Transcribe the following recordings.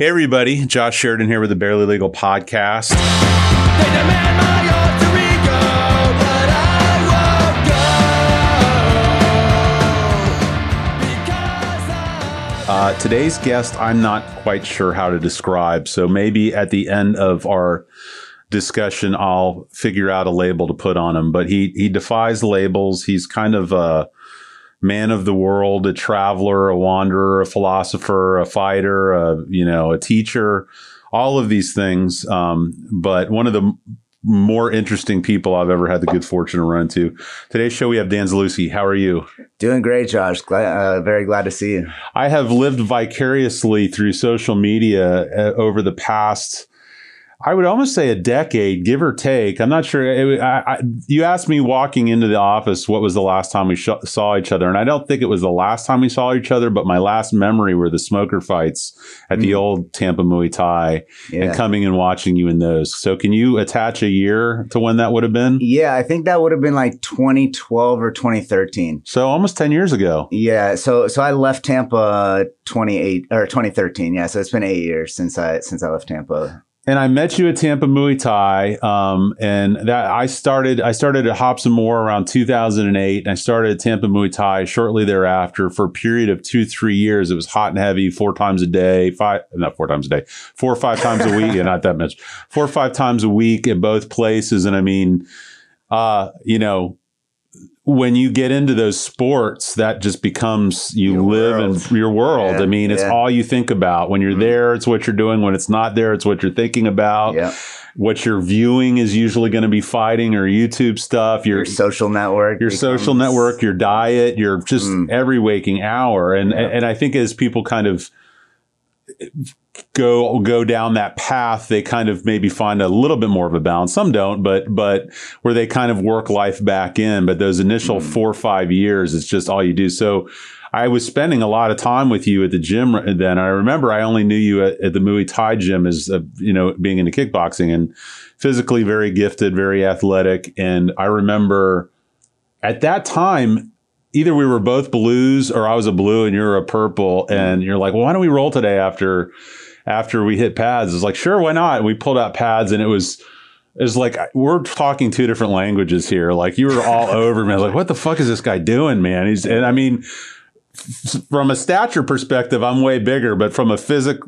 Hey, everybody. Josh Sheridan here with the Barely Legal Podcast. They demand my alter ego, but I won't go. Because I Uh, today's guest, I'm not quite sure how to describe. So maybe at the end of our discussion, I'll figure out a label to put on him. But he, he defies labels. He's kind of a man of the world, a traveler, a wanderer, a philosopher, a fighter, a, you know, a teacher, all of these things. Um, but one of the more interesting people I've ever had the good fortune to run into. Today's show, we have Dan Zaluski. How are you? Doing great, Josh. Glad, uh, very glad to see you. I have lived vicariously through social media uh, over the past, I would almost say a decade, give or take. I'm not sure. It, I, I, you asked me walking into the office what was the last time we sh- saw each other, and I don't think it was the last time we saw each other, but my last memory were the smoker fights at the mm. old Tampa Muay Thai, and coming and watching you in those. So, can you attach a year to when that would have been? Yeah, I think that would have been like 2012 or 2013. So, almost ten years ago. Yeah, so so I left Tampa 28 or 2013. Yeah, so it's been eight years since I since I left Tampa. And I met you at Tampa Muay Thai, um, and that I started. I started at Hops and More around 2008, and I started at Tampa Muay Thai shortly thereafter for a period of two, three years. It was hot and heavy, four times a day, five, not four times a day, four or five times a week, yeah, not that much, four or five times a week at both places. And I mean, uh, you know, when you get into those sports, that just becomes you Your live world. in your world. Yeah, I mean, it's yeah. all you think about. When you're Mhm. there, it's what you're doing. When it's not there, it's what you're thinking about. Yeah, What you're viewing is usually going to be fighting or YouTube stuff. Your your social network, your social network, your diet, your just Mm. every waking hour. And and I think as people kind of go go down that path, they kind of maybe find a little bit more of a balance. Some don't, but but where they kind of work life back in. But those initial Mm. four or five years, it's just all you do. So. I was spending a lot of time with you at the gym then. I remember I only knew you at, at the Muay Thai gym as, uh, you know, being into kickboxing and physically very gifted, very athletic. And I remember at that time, either we were both blues or I was a blue and you're a purple. Mm-hmm. And you're like, well, why don't we roll today after after we hit pads? It's like, sure, why not? And we pulled out pads and it was it was like we're talking two different languages here. Like you were all over me. I was like, what the fuck is this guy doing, man? He's and I mean from a stature perspective, I'm way bigger, but from a physic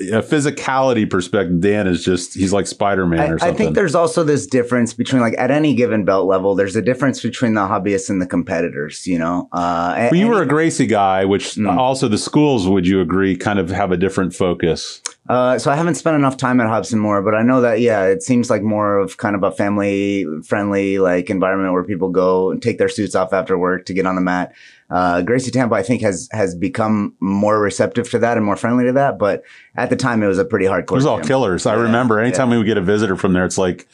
a physicality perspective, Dan is just he's like Spider Man or I think there's also this difference between like at any given belt level, there's a difference between the hobbyists and the competitors. You know, uh, you were a Gracie guy, which Mm. also the schools, would you agree, kind of have a different focus? Uh, so I haven't spent enough time at Hobson Moore, but I know that yeah, it seems like more of kind of a family friendly like environment where people go and take their suits off after work to get on the mat. Uh, Gracie Tampa, I think, has has become more receptive to that and more friendly to that. But at the time, it was a pretty hardcore. It was all gym. killers. I Yeah, remember anytime we would get a visitor from there, it's like,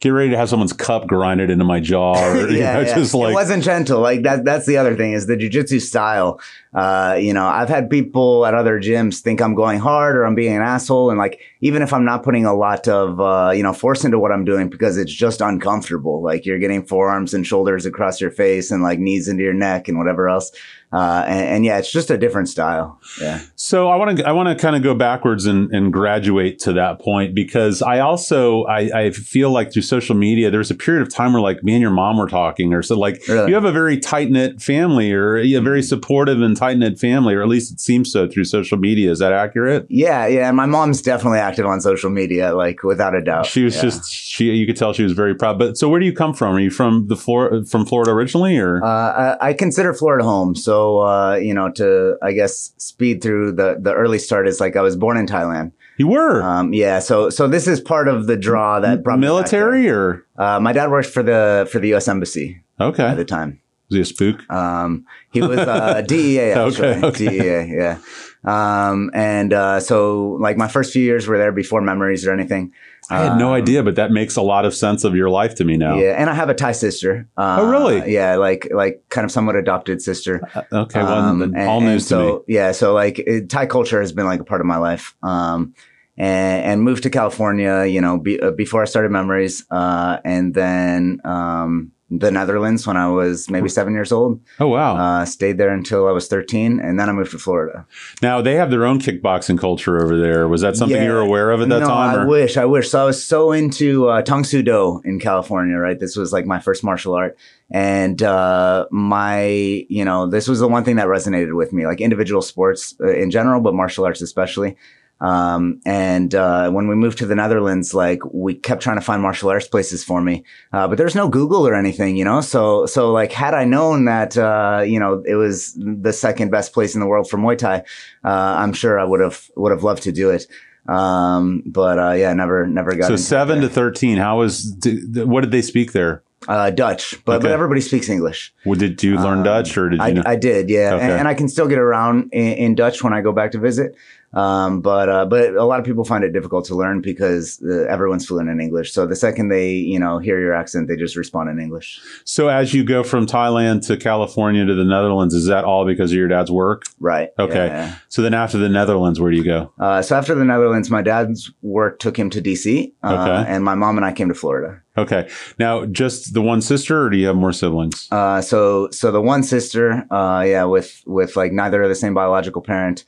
get ready to have someone's cup grinded into my jaw. Or, you yeah, know, yeah. just like, it wasn't gentle. Like that. That's the other thing is the jujitsu style. Uh, you know, I've had people at other gyms think I'm going hard or I'm being an asshole, and like even if I'm not putting a lot of uh, you know force into what I'm doing because it's just uncomfortable. Like you're getting forearms and shoulders across your face and like knees into your neck and whatever else. Uh, and, and yeah, it's just a different style. Yeah. So I want to I want to kind of go backwards and, and graduate to that point because I also I, I feel like through social media there was a period of time where like me and your mom were talking or so like Really? you have a very tight knit family or a very supportive and tight knit family or at least it seems so through social media. Is that accurate? Yeah, yeah. And my mom's definitely active on social media, like without a doubt. She was Yeah. just she you could tell she was very proud. But so where do you come from? Are you from the Flor- from Florida originally or Uh, I, I consider Florida home. So, uh, you know, to, I guess, speed through the, the early start is like I was born in Thailand. you were Um, yeah. So, so this is part of the draw that brought military or. Uh, my dad worked for the, for the U.S. Embassy Okay, at the time. Was he a spook? Um, he was uh, DEA actually. Okay, okay. DEA, yeah. Um, and uh, so like my first few years were there before memories or anything. I had no Um, idea, but that makes a lot of sense of your life to me now. Yeah, and I have a Thai sister. Uh, Oh, really? Yeah, like like kind of somewhat adopted sister. Uh, Okay, well, Um, and- all and news to so, me. Yeah, so like it, Thai culture has been like a part of my life. Um, and, and moved to California, you know, be, uh, before I started Memories, uh, and then um, the Netherlands when I was maybe seven years old. Oh wow! Uh, stayed there until I was 13, and then I moved to Florida. now they have their own kickboxing culture over there. Was that something you were aware of at that no, time? I wish, I wish. So I was so into uh, Tang Soo Do in California, right? This was like my first martial art. And uh, my, you know, this was the one thing that resonated with me, like individual sports uh, in general, but martial arts especially. Um, and uh, when we moved to the Netherlands, like we kept trying to find martial arts places for me, uh, but there's no Google or anything, you know. So, so like, had I known that, uh, you know, it was the second best place in the world for Muay Thai, uh, I'm sure I would have would have loved to do it. Um, but uh, yeah, never never got so seven to thirteen. How was? What did they speak there? uh, Dutch, but but everybody speaks English. Well, Did you learn Um, Dutch or did you? I, know? I did, yeah, Okay. and, and I can still get around in, in Dutch when I go back to visit. Um, but uh, but a lot of people find it difficult to learn because uh, everyone's fluent in English. So the second they you know hear your accent, they just respond in English. so as you go from Thailand to California to the Netherlands, is that all because of your dad's work? Right. Okay. yeah. So then after the Netherlands, where do you go? Uh, so after the Netherlands, my dad's work took him to DC, uh, Okay. and my mom and I came to Florida. Okay. Now, just the one sister, or do you have more siblings? Uh, so so the one sister, uh, yeah, with with like neither are the same biological parent.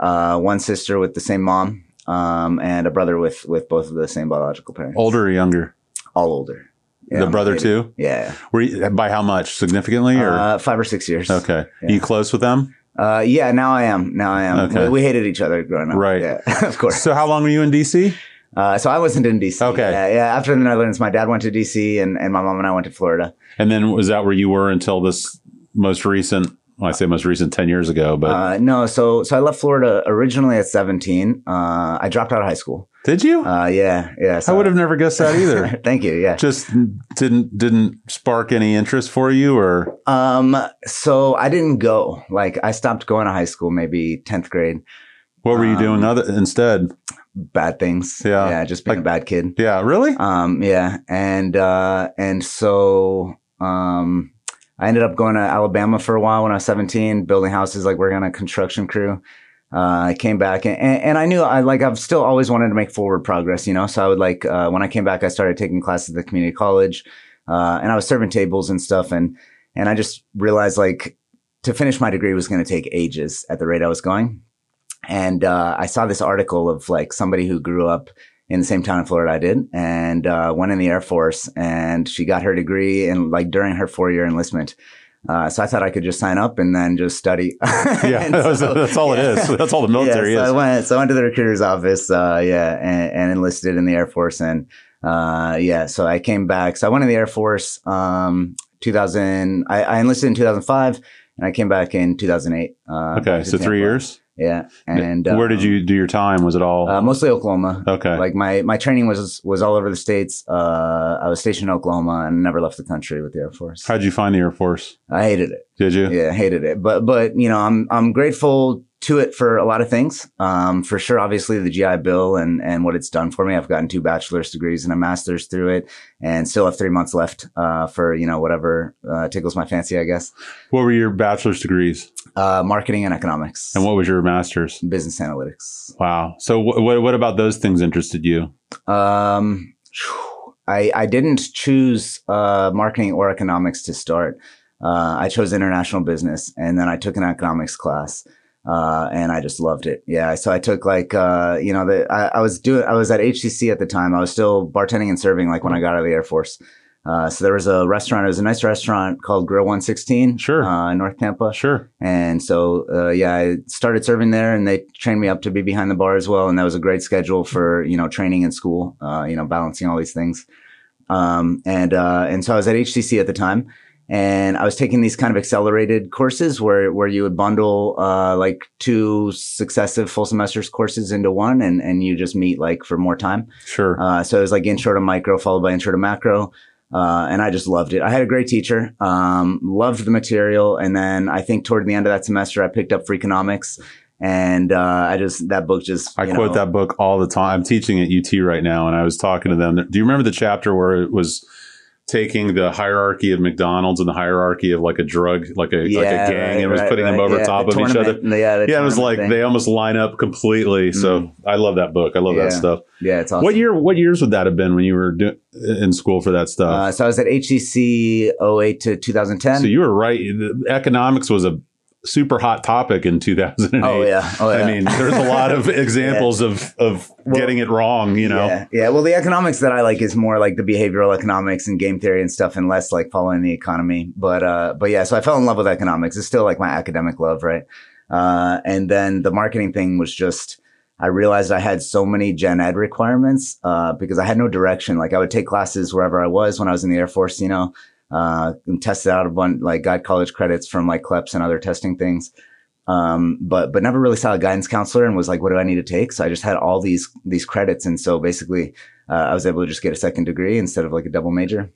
Uh, one sister with the same mom, um, and a brother with with both of the same biological parents. Older or younger? all older. the I'm brother too? Yeah, Were you, by how much? Significantly, or uh, five or six years. okay? yeah. Are you close with them? Uh, yeah, now I am. Now I am. Okay. We, we hated each other growing up. Right. Yeah, of course. So how long were you in DC? Uh, so I wasn't in DC. Okay. Yeah, yeah. After the Netherlands, my dad went to DC, and, and my mom and I went to Florida. And then was that where you were until this most recent? I say most recent, ten years ago, but Uh, no, so so I left Florida originally at 17. Uh, I dropped out of high school. did you? Uh, yeah, yeah. I would have never guessed that either. Thank you. Yeah. Just didn't didn't spark any interest for you, or Um, so I didn't go. Like I stopped going to high school maybe 10th grade. what were you Um, doing other instead? Bad things. Yeah. Yeah. Just being Like- a bad kid. Yeah, really? Um, yeah. And, uh, and so, um, I ended up going to Alabama for a while when I was 17, building houses, like working on a construction crew. Uh, I came back and, and, I knew I like, I've still always wanted to make forward progress, you know? So I would like, uh, when I came back, I started taking classes at the community college, uh, and I was serving tables and stuff. And, and I just realized like to finish my degree was going to take ages at the rate I was going. And, uh, I saw this article of like somebody who grew up in the same town in Florida I did and uh, went in the Air Force and she got her degree in like during her four year enlistment. Uh, so I thought I could just sign up and then just study. Yeah, And that's, so- that's all yeah. it is. That's all the military yeah, so is. I went, so I went to the recruiter's office, uh, yeah, and, and enlisted in the Air Force. And, uh, yeah, so I came back. So I went in the Air Force, um, 2000, I, I enlisted in 2005 and I came back in 2008. Uh, okay, so three years. Yeah. And, Where did um, you do your time? Was it all uh, mostly Oklahoma. okay? Like my my training was was all over the states. Uh, I was stationed in Oklahoma and never left the country with the Air Force. How'd you find the Air Force? I hated it. Did you? Yeah, hated it. But but you know, I'm I'm grateful to it for a lot of things. Um, for sure, obviously the GI Bill and and what it's done for me. I've gotten two bachelor's degrees and a master's through it, and still have three months left uh, for you know whatever uh, tickles my fancy, I guess. What were your bachelor's degrees, Uh, marketing and economics, and what was your master's? business analytics. Wow. So wh- what what about those things interested you? Um, I I didn't choose uh, marketing or economics to start. Uh, I chose international business, and then I took an economics class, uh, and I just loved it. Yeah, so I took like uh, you know the I, I was doing I was at HCC at the time. I was still bartending and serving like when I got out of the Air Force. Uh, so there was a restaurant. It was a nice restaurant called Grill One Sixteen, Sure. uh, in North Tampa. Sure. And so, uh, yeah, I started serving there and they trained me up to be behind the bar as well. And that was a great schedule for, you know, training in school, uh, you know, balancing all these things. Um, and, uh, and so I was at HCC at the time and I was taking these kind of accelerated courses where, where you would bundle, uh, like two successive full semesters courses into one and, and you just meet like for more time. Sure. Uh, so it was like intro to micro followed by intro to macro. Uh, and I just loved it. I had a great teacher, um, loved the material. And then I think toward the end of that semester, I picked up Freakonomics. And, uh, I just, that book just, I you quote know- that book all the time. I'm teaching at UT right now, and I was talking to them. Do you remember the chapter where it was taking the hierarchy of McDonald's and the hierarchy of like a drug, like a like a gang, right, and was right, putting them over Yeah, top of each other. Yeah, Yeah, it was like thing. Mm. they almost line up completely. So I love that book. I love Yeah. that stuff. yeah, it's awesome. What year? What years would that have been when you were do- in school for that stuff? Uh, so I was at HCC 08 to 2010. so you were right. The economics was a super hot topic in 2008. oh yeah, oh yeah. I mean, there's a lot of examples of of Well, getting it wrong. You know, Yeah, yeah. Well, the economics that I like is more like the behavioral economics and game theory and stuff, and less like following the economy. But uh, but yeah, so I fell in love with economics. It's still like my academic love, right? Uh, and then the marketing thing was just. I realized I had so many gen ed requirements uh, because I had no direction. Like I would take classes wherever I was when I was in the Air Force, you know, uh, and tested out a bunch, like got college credits from like CLEPS and other testing things. Um, but, but never really saw a guidance counselor and was like, what do I need to take? So I just had all these, these credits. And so basically, uh, I was able to just get a second degree instead of like a double major.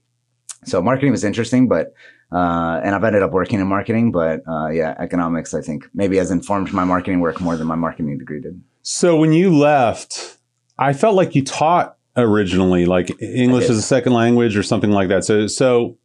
So marketing was interesting, but, uh, and I've ended up working in marketing, but, uh, yeah, economics, I think maybe has informed my marketing work more than my marketing degree did. So when you left, I felt like you taught originally, like English as a second language or something like that. So, so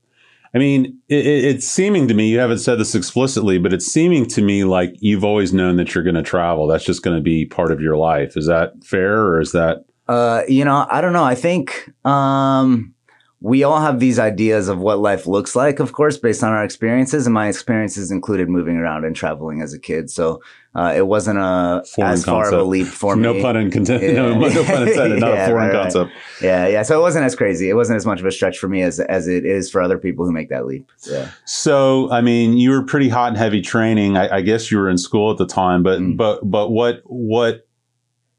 I mean, it, it- it's seeming to me you haven't said this explicitly, but it's seeming to me like you've always known that you're going to travel. That's just going to be part of your life. Is that fair, or is that? Uh, you know, I don't know. I think um, we all have these ideas of what life looks like, of course, based on our experiences. And my experiences included moving around and traveling as a kid. So uh, it wasn't a Foreign as far of a leap for no me. pun intended. No, Yeah. no pun intended. Not Yeah, a foreign right, right. concept. Yeah, yeah. So it wasn't as crazy. It wasn't as much of a stretch for me as as it is for other people who make that leap. Yeah. So, I mean, you were pretty hot and heavy training. I, I guess you were in school at the time, but Mm. but but what what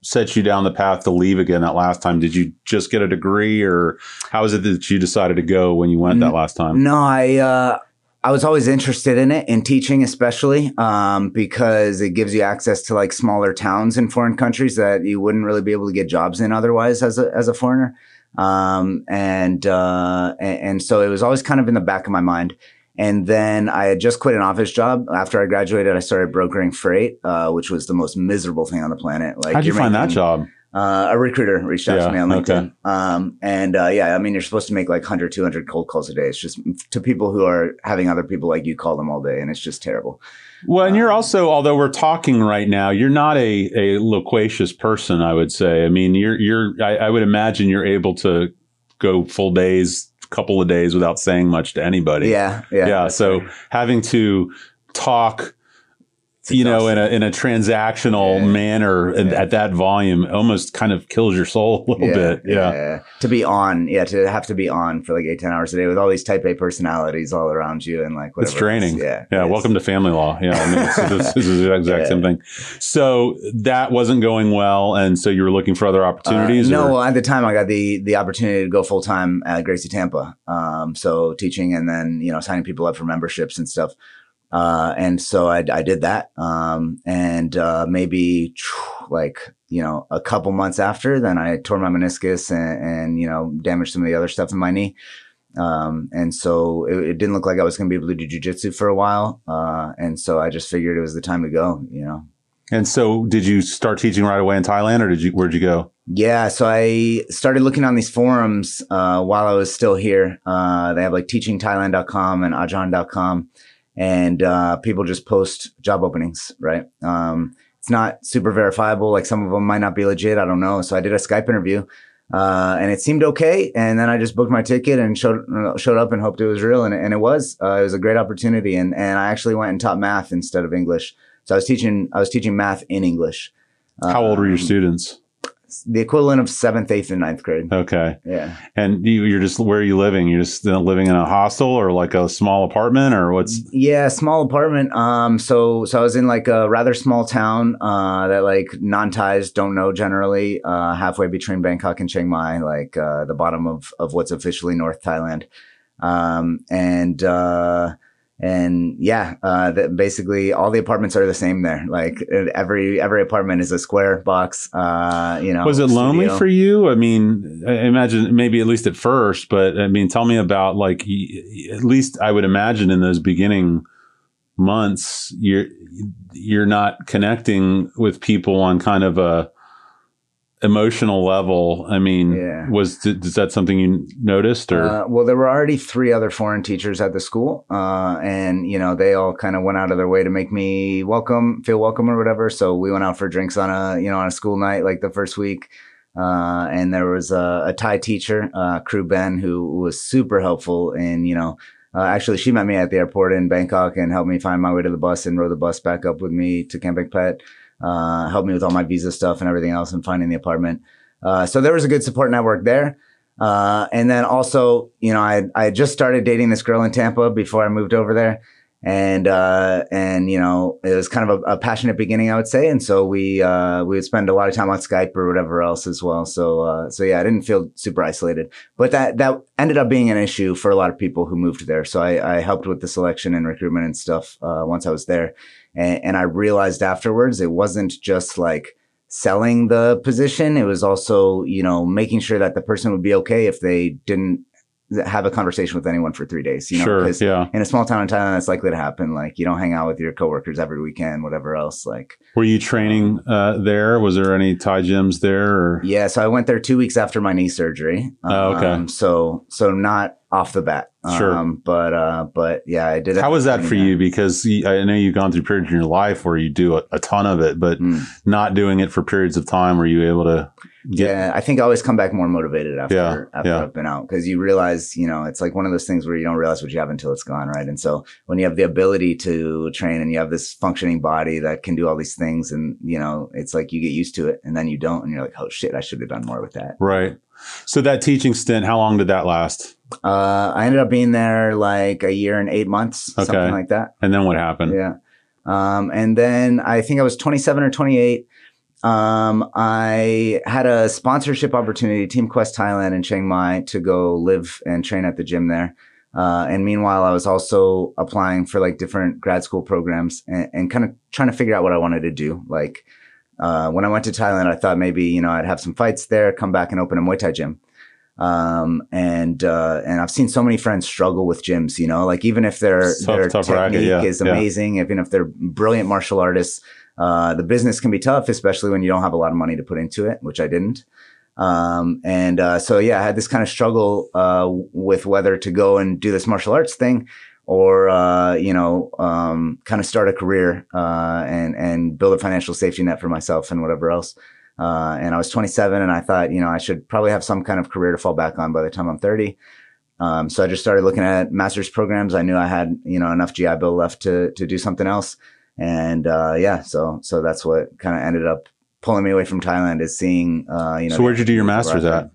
set you down the path to leave again that last time? Did you just get a degree, or how is it that you decided to go when you went that last time? No, I uh, I was always interested in it, in teaching especially, um, because it gives you access to like smaller towns in foreign countries that you wouldn't really be able to get jobs in otherwise as a as a foreigner. Um, and uh, and, and so it was always kind of in the back of my mind. And then I had just quit an office job after I graduated. I started brokering freight, uh, which was the most miserable thing on the planet. Like, How'd you find that job? uh, a recruiter reached out Yeah, to me on LinkedIn. okay. Um, and, uh, yeah, I mean, you're supposed to make like 100, 200 cold calls a day. It's just to people who are having other people like you call them all day. And it's just terrible. Well, and Um, you're also, although we're talking right now, you're not a, a loquacious person. I would say. I mean, you're you're. I, I would imagine you're able to go full days, couple of days without saying much to anybody. Yeah. Yeah. yeah. So having to talk, you know, in a in a transactional Yeah. manner and Yeah. at that volume, almost kind of kills your soul a little bit. Yeah. To be on. Yeah. To have to be on for like eight, 10 hours a day with all these type A personalities all around you and like whatever. It's draining. else. Yeah. Yeah. it is. Welcome to family law. Yeah. I mean, it's, it's, it's the exact Yeah. same thing. So that wasn't going well. And so you were looking for other opportunities? Uh, no, well, at the time I got the the opportunity to go full time at Gracie Tampa. Um, so teaching and then you know signing people up for memberships and stuff. Uh, and so I, I did that. Um, and uh, maybe like you know a couple months after, then I tore my meniscus and, and you know damaged some of the other stuff in my knee. Um, and so it, it didn't look like I was going to be able to do jujitsu for a while. Uh, and so I just figured it was the time to go. You know. And so did you start teaching right away in Thailand or did you, where'd you go? Yeah, so I started looking on these forums uh, while I was still here. Uh, they have like teachingthailand.com and ajarn.com, and uh, people just post job openings, right? Um, it's not super verifiable. Like some of them might not be legit. I don't know. So I did a Skype interview, uh, and it seemed okay. And then I just booked my ticket and showed showed up and hoped it was real, and, and it was. Uh, it was a great opportunity, and and I actually went and taught math instead of English. So I was teaching I was teaching math in English. How old were your Um, students? The equivalent of seventh, eighth, and ninth grade. Okay. Yeah. And you, you're just, where are you living? You're just uh, living in a hostel or like a small apartment or what's, Yeah, small apartment. Um, so so I was in like a rather small town uh, that like non-Thais don't know generally. Uh, halfway between Bangkok and Chiang Mai, like uh, the bottom of of what's officially North Thailand. Um, and uh, and yeah, uh, basically all the apartments are the same there. Like every every apartment is a square box. Uh, you know, was it lonely for you? I mean, I imagine maybe at least at first, but I mean, tell me about like, at least I would imagine in those beginning months, you're, you're not connecting with people on kind of a, emotional level, I mean, Yeah. was is that something you noticed or Uh, well, there were already three other foreign teachers at the school, uh, and you know they all kind of went out of their way to make me welcome, feel welcome, or whatever. So we went out for drinks on a you know on a school night like the first week, uh, and there was a, a Thai teacher, uh, Kru Ben, who was super helpful. And you know, uh, actually, she met me at the airport in Bangkok and helped me find my way to the bus and rode the bus back up with me to Kamphaeng Phet. Uh, helped me with all my visa stuff and everything else and finding the apartment. Uh, so there was a good support network there. Uh, and then also, you know, I I just started dating this girl in Tampa before I moved over there, and uh, and you know, it was kind of a, a passionate beginning, I would say. And so we uh, we would spend a lot of time on Skype or whatever else as well. So uh, so yeah, I didn't feel super isolated, but that that ended up being an issue for a lot of people who moved there. So I, I helped with the selection and recruitment and stuff uh, once I was there, and, and I realized afterwards it wasn't just like selling the position. It was also, you know, making sure that the person would be okay if they didn't have a conversation with anyone for three days. You know, sure, yeah. in a small town in Thailand, that's likely to happen. Like you don't hang out with your coworkers every weekend, whatever else. Like, Were you training uh, there? Was there any Thai gyms there? Or? yeah. So I went there two weeks after my knee surgery. Oh, okay. Um, so, so not off the bat. Sure. Um, but, uh, but yeah, I did. It. How was that for you? Because I know you've gone through periods in your life where you do a, a ton of it, but Mm. not doing it for periods of time. Were you able to get? yeah, I think I always come back more motivated after Yeah, after yeah. I've been out because you realize, you know, it's like one of those things where you don't realize what you have until it's gone, right? And so when you have the ability to train and you have this functioning body that can do all these things, and you know, it's like you get used to it, and then you don't, and you're like, oh shit, I should have done more with that. Right. So that teaching stint, how long did that last? Uh, I ended up being there like a year and eight months, Okay. something like that. And then what happened? Yeah. Um, and then I think I was 27 or 28. Um, I had a sponsorship opportunity, Team Quest Thailand in Chiang Mai, to go live and train at the gym there. Uh, and meanwhile, I was also applying for like different grad school programs and, and kind of trying to figure out what I wanted to do. Like, uh, when I went to Thailand, I thought maybe, you know, I'd have some fights there, come back and open a Muay Thai gym. Um, and, uh, and I've seen so many friends struggle with gyms, you know, like even if their, Tough- their tough technique racket, yeah, is yeah. amazing, even if they're brilliant martial artists, uh, the business can be tough, especially when you don't have a lot of money to put into it, which I didn't. Um, and, uh, so yeah, I had this kind of struggle, uh, with whether to go and do this martial arts thing or, uh, you know, um, kind of start a career, uh, and, and build a financial safety net for myself and whatever else. Uh, and I was 27 and I thought, you know, I should probably have some kind of career to fall back on by the time I'm 30. Um, so I just started looking at master's programs. I knew I had, you know, enough GI Bill left to, to do something else. And, uh, yeah, so, so that's what kind of ended up pulling me away from Thailand is seeing, uh, you know, So where'd you do your master's at?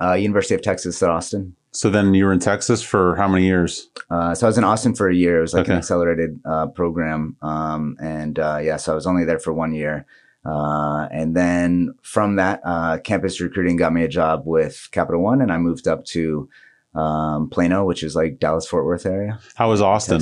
Uh, University of Texas at Austin. So then you were in Texas for how many years? Uh, so I was in Austin for a year. It was like Okay. an accelerated uh, program, um, and uh, yeah, so I was only there for one year. Uh, and then from that, uh, campus recruiting got me a job with Capital One, and I moved up to um, Plano, which is like Dallas Fort Worth area, How was Austin?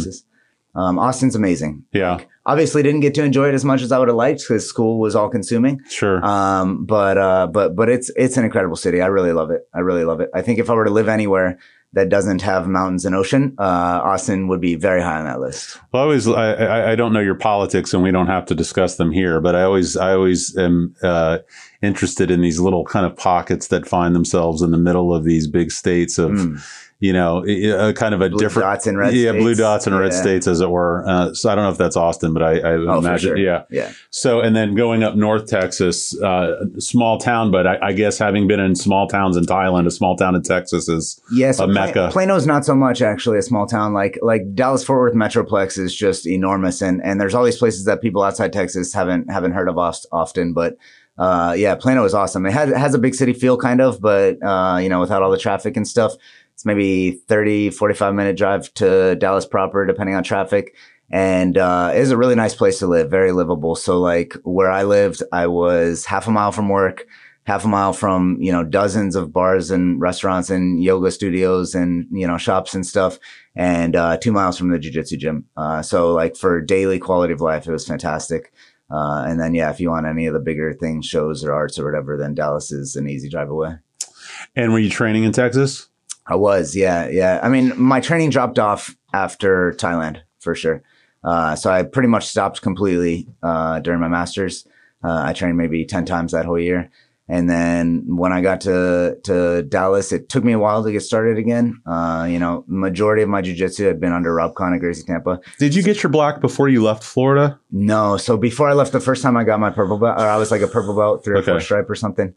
Um, Austin's amazing. Yeah, Obviously, didn't get to enjoy it as much as I would have liked because school was all consuming. sure. Um, but uh, but but it's it's an incredible city. I really love it. I really love it. I think if I were to live anywhere that doesn't have mountains and ocean, uh, Austin would be very high on that list. Well, I always, I, I, I don't know your politics, and we don't have to discuss them here. But I always, I always am uh, interested in these little kind of pockets that find themselves in the middle of these big states of, Mm. You know, a kind of a Blue different, dots and red yeah, blue dots and red states, as it were. Uh, so I don't know if that's Austin, but I, I Oh, imagine, sure. yeah. Yeah. So, and then going up North Texas, uh, small town, but I, I guess having been in small towns in Thailand, a small town in Texas is Yeah, so A mecca. Plano's not so much actually a small town. Like like Dallas Fort Worth Metroplex is just enormous, and and there's all these places that people outside Texas haven't haven't heard of often. But uh, yeah, Plano is awesome. It has it has a big city feel kind of, but uh, you know without all the traffic and stuff. It's maybe 30, 45 minute drive to Dallas proper, depending on traffic. And uh, it is a really nice place to live, very livable. So like where I lived, I was half a mile from work half a mile from you know dozens of bars and restaurants and yoga studios and you know shops and stuff and uh, two miles from the jiu-jitsu gym uh, so like for daily quality of life it was fantastic uh, and then yeah if you want any of the bigger things shows or arts or whatever then dallas is an easy drive away And were you training in Texas? I was, yeah, yeah. I mean, my training dropped off after Thailand for sure. Uh, so I pretty much stopped completely uh, during my masters. Uh, I trained maybe ten times that whole year, And then when I got to to Dallas, it took me a while to get started again. Uh, you know, majority of my jujitsu had been under Rob Kahn at Gracie Tampa. Did you get your black before you left Florida? No, so before I left, the first time I got my purple belt, or I was like a purple belt, three or four stripe or something,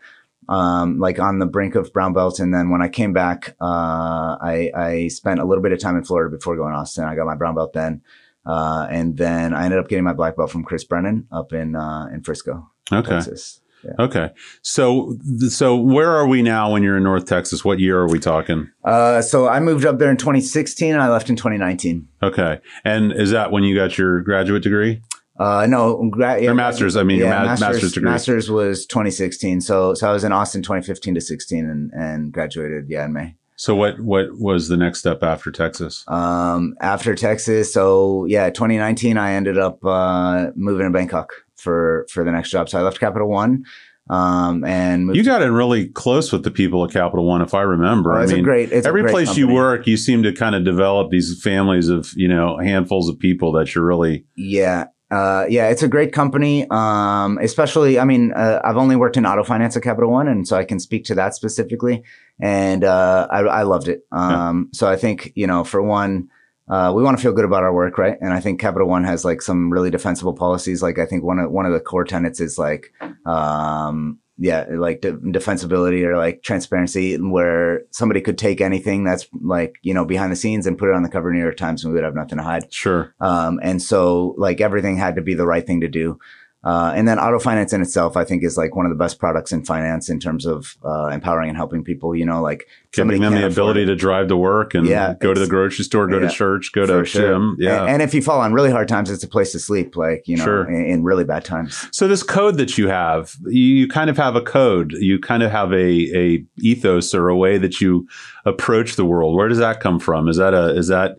um, like on the brink of brown belt. And then when I came back, uh, I I spent a little bit of time in Florida before going to Austin. I got my brown belt then. Uh, and then I ended up getting my black belt from Chris Brennan up in uh, in Frisco, Okay. Texas. Okay. So, so where are we now when you're in North Texas? What year are we talking? Uh, so I moved up there in 2016 and I left in 2019. Okay. And is that when you got your graduate degree? Uh, no, gra- yeah, Your master's, I mean, your ma- master's degree. Master's was 2016. So, so I was in Austin 2015 to 16 and, and graduated, yeah, in May. So what, what was the next step after Texas? Um, after Texas. So yeah, 2019, I ended up, uh, moving to Bangkok for, for the next job. So I left Capital One, um, and moved You got in really close with the people at Capital One, if I remember. Oh, it's I a mean, great- it's a every great place you work, you seem to kind of develop these families of, you know, handfuls of people that you're really, Yeah. Uh, yeah, it's a great company. Um, especially, I mean, uh, I've only worked in auto finance at Capital One, and so I can speak to that specifically. And, uh, I, I loved it. Um, so I think, you know, for one, uh, we want to feel good about our work, right? And I think Capital One has like some really defensible policies. Like I think one of, one of the core tenets is like, um, yeah, like de- defensibility or like transparency where somebody could take anything that's like, you know, behind the scenes and put it on the cover of New York Times and we would have nothing to hide. sure. Um, and so like everything had to be the right thing to do. Uh, and then auto finance in itself, I think is like one of the best products in finance in terms of, uh, empowering and helping people, you know, like Giving them the ability to drive to work and Yeah, go to the grocery store, go yeah, to church, go to sure. gym. Yeah. And, and if you fall on really hard times, it's a place to sleep, like, you know, Sure. in, in really bad times. So this code that you have, you, you kind of have a code. You kind of have a a ethos or a way that you approach the world. Where does that come from? Is that a is that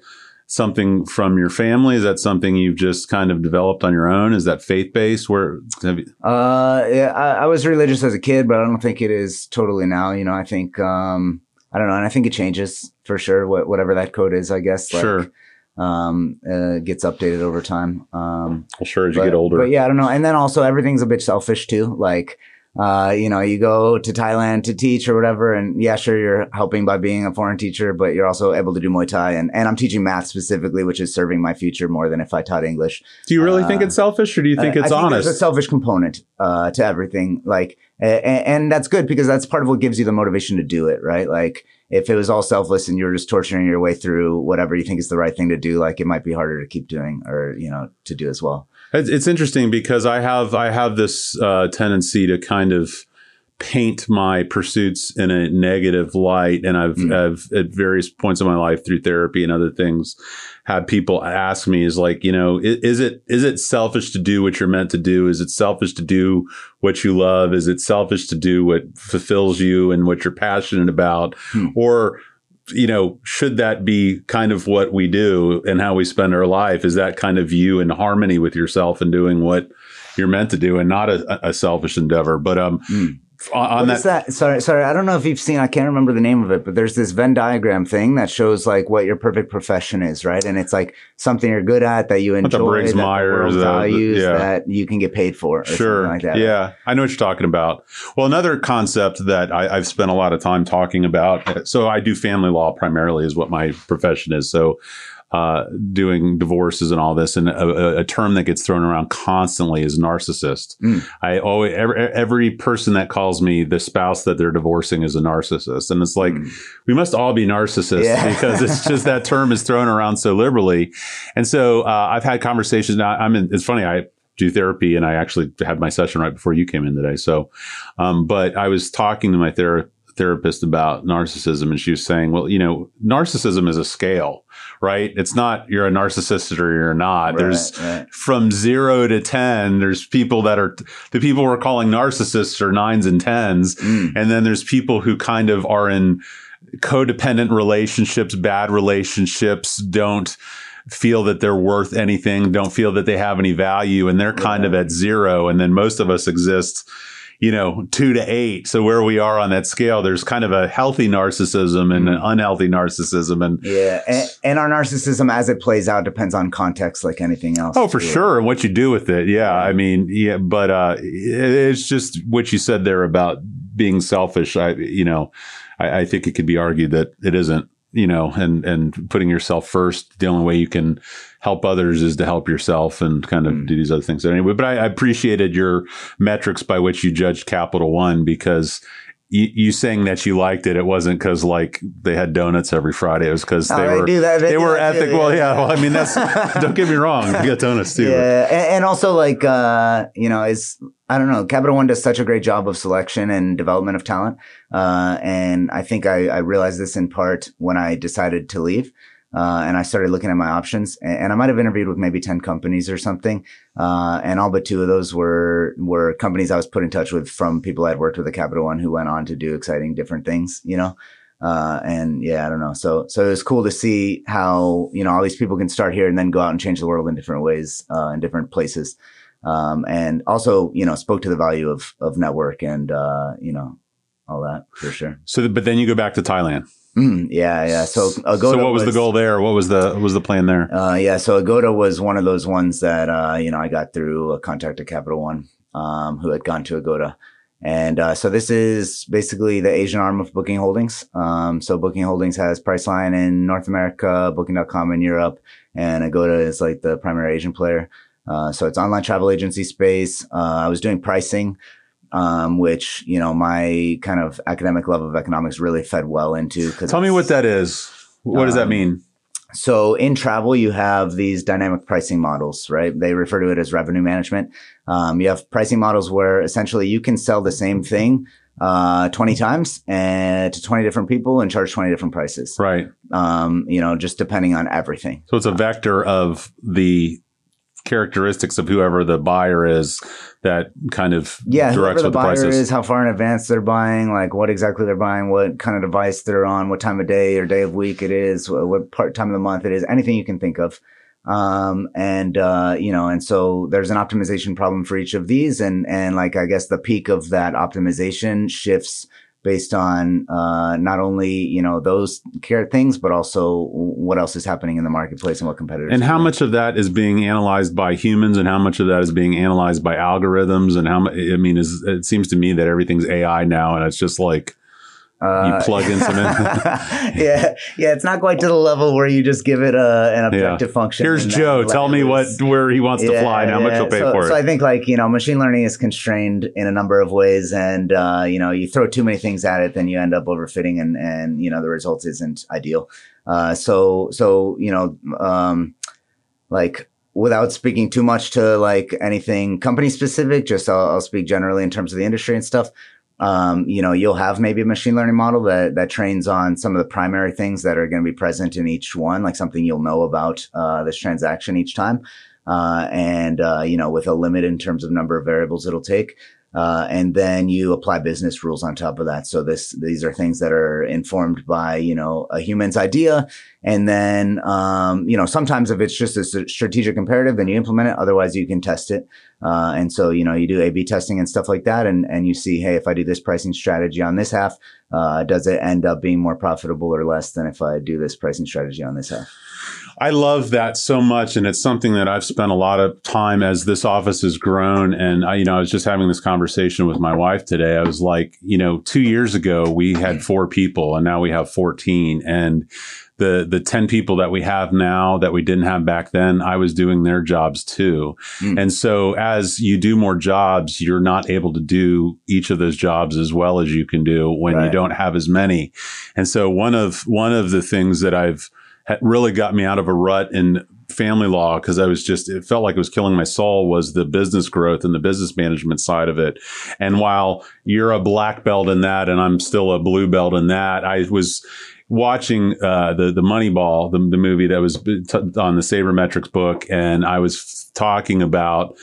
something from your family? Is that something you've just kind of developed on your own? Is that faith based? Where have you, Uh, yeah, I, I was religious as a kid, but I don't think it is totally now. You know, I think, um, I don't know. And I think it changes for sure. What, whatever that code is, I guess. Like, Sure. Um, uh, gets updated over time. Um, well, sure as you get older? But yeah, I don't know. And then also everything's a bit selfish too. Like, uh, you know, you go to Thailand to teach or whatever, and yeah, sure, you're helping by being a foreign teacher, but you're also able to do Muay Thai, and and I'm teaching math specifically, which is serving my future more than if I taught English. Do you really think uh, it's selfish, or do you think I- it's I think honest? There's a selfish component uh, to everything, like, and, and that's good because that's part of what gives you the motivation to do it, right? Like, if it was all selfless and you're just torturing your way through whatever you think is the right thing to do, like, it might be harder to keep doing or you know to do as well. It's, it's interesting because I have I have this uh, tendency to kind of paint my pursuits in a negative light, and I've, Mm. I've at various points in my life through therapy and other things had people ask me is like you know i- is it is it selfish to do what you're meant to do? Is it selfish to do what you love? Is it selfish to do what fulfills you and what you're passionate about, Hmm. or you know, should that be kind of what we do and how we spend our life? Is that kind of you in harmony with yourself and doing what you're meant to do and not a, a selfish endeavor? But um, Mm. On, that, is that? Sorry, sorry. I don't know if you've seen. I can't remember the name of it, but there's this Venn diagram thing that shows like what your perfect profession is, right? And it's like something you're good at that you enjoy, Briggs that the Myers, world uh, the- values, yeah. that you can get paid for, or Sure. something like that. Yeah. I know what you're talking about. Well, another concept that I, I've spent a lot of time talking about. So I do family law primarily is what my profession is. So, uh, doing divorces and all this, and a, a- term that gets thrown around constantly is narcissist. Mm. I always every, every person that calls me the spouse that they're divorcing is a narcissist, and it's like Mm. we must all be narcissists Yeah. because it's just that term is thrown around so liberally. And so uh, I've had conversations. Now I'm in. It's funny. I do therapy, and I actually had my session right before you came in today. So, um, but I was talking to my thera- therapist about narcissism, and she was saying, "Well, you know, narcissism is a scale, right? It's not you're a narcissist or you're not. Right, There's right. from zero to ten. There's people that are the people we're calling narcissists are nines and tens, Mm. and then there's people who kind of are in codependent relationships, bad relationships, don't feel that they're worth anything, don't feel that they have any value, and they're kind of at zero. And then most of us exist, you know, two to eight. So where we are on that scale, there's kind of a healthy narcissism and an unhealthy narcissism. And Yeah, and, and our narcissism as it plays out depends on context, like anything else. Oh, for too. sure. And what you do with it. Yeah. I mean, yeah, but, uh, it- it's just what you said there about being selfish. I, you know, I, I think it could be argued that it isn't, you know, and, and putting yourself first, the only way you can help others is to help yourself and kind of Mm. do these other things. Anyway, but I, I appreciated your metrics by which you judged Capital One because you, you saying that you liked it, it wasn't because like they had donuts every Friday. It was because Oh, they they they they were that too, ethic. Well, yeah. Well, I mean, that's, don't get me wrong. You got donuts too. Yeah, and, and also like uh, you know, is I don't know, Capital One does such a great job of selection and development of talent, uh, and I think I, I realized this in part when I decided to leave. Uh, and I started looking at my options, and, and I might have interviewed with maybe ten companies or something, uh, and all but two of those were were companies I was put in touch with from people I'd worked with at Capital One who went on to do exciting different things, you know. Uh, and yeah, I don't know. So, so it was cool to see how, you know, all these people can start here and then go out and change the world in different ways, uh, in different places. Um, and also, you know, spoke to the value of, of network and, uh, you know, all that for sure. So, but then you go back to Thailand. Mm, yeah. Yeah. So, Agoda so what was, the goal there? What was the, what was the plan there? Uh, yeah. So Agoda was one of those ones that, uh, you know, I got through a contact at Capital One, um, who had gone to Agoda. And, uh, so this is basically the Asian arm of Booking Holdings. Um, so Booking Holdings has Priceline in North America, Booking.com in Europe, and Agoda is like the primary Asian player. Uh, so it's online travel agency space. Uh, I was doing pricing, um, which, you know, my kind of academic love of economics really fed well into. Tell me what that is. What does that Um, mean? so in travel, you have these dynamic pricing models, right? They refer to it as revenue management. Um, you have pricing models where essentially you can sell the same thing uh, 20 times and to 20 different people and charge 20 different prices. Right. Um, you know, just depending on everything. So it's a vector of the characteristics of whoever the buyer is that kind of Yeah, directs the the buyer is. is, how far in advance they're buying, like what exactly they're buying, what kind of device they're on, what time of day or day of week it is, what, what part time of the month it is, anything you can think of. Um, and, uh, you know, and so there's an optimization problem for each of these. And, and like, I guess the peak of that optimization shifts based on, uh, not only, you know, those care things, but also what else is happening in the marketplace and what competitors. And how doing. much of that is being analyzed by humans, and how much of that is being analyzed by algorithms, and how? I mean, is it seems to me that everything's AI now, and it's just like Uh, you plug in some. yeah, yeah, it's not quite to the level where you just give it a, an objective function. Here's Joe. Tell me what where he wants to fly and how much he'll pay so, for So it. So I think like you know, machine learning is constrained in a number of ways, and uh, you know, you throw too many things at it, then you end up overfitting, and and you know, the result isn't ideal. Uh, so so you know, um, like without speaking too much to like anything company specific, just I'll, I'll speak generally in terms of the industry and stuff. Um, you know, you'll have maybe a machine learning model that that trains on some of the primary things that are going to be present in each one, like something you'll know about uh, this transaction each time, uh, and uh, you know, with a limit in terms of number of variables it'll take. Uh, and then you apply business rules on top of that. So this, these are things that are informed by, you know, a human's idea. And then, um, you know, sometimes if it's just a strategic imperative, then you implement it. Otherwise you can test it. Uh, and so, you know, you do A B testing and stuff like that. And, and you see, Hey, if I do this pricing strategy on this half, uh, does it end up being more profitable or less than if I do this pricing strategy on this half? I love that so much, and it's something that I've spent a lot of time as this office has grown. And I, you know, I was just having this conversation with my wife today. I was like, you know, two years ago we had four people, and now we have fourteen, and the the 10 people that we have now that we didn't have back then i was doing their jobs too Mm. and so as you do more jobs you're not able to do each of those jobs as well as you can do when you don't have as many and so one of one of the things that i've really got me out of a rut in family law because I was just it felt like it was killing my soul was the business growth and the business management side of it. And while you're a black belt in that and I'm still a blue belt in that, I was watching uh, the the Moneyball, the, the movie that was t- on the Sabermetrics book, and I was f- talking about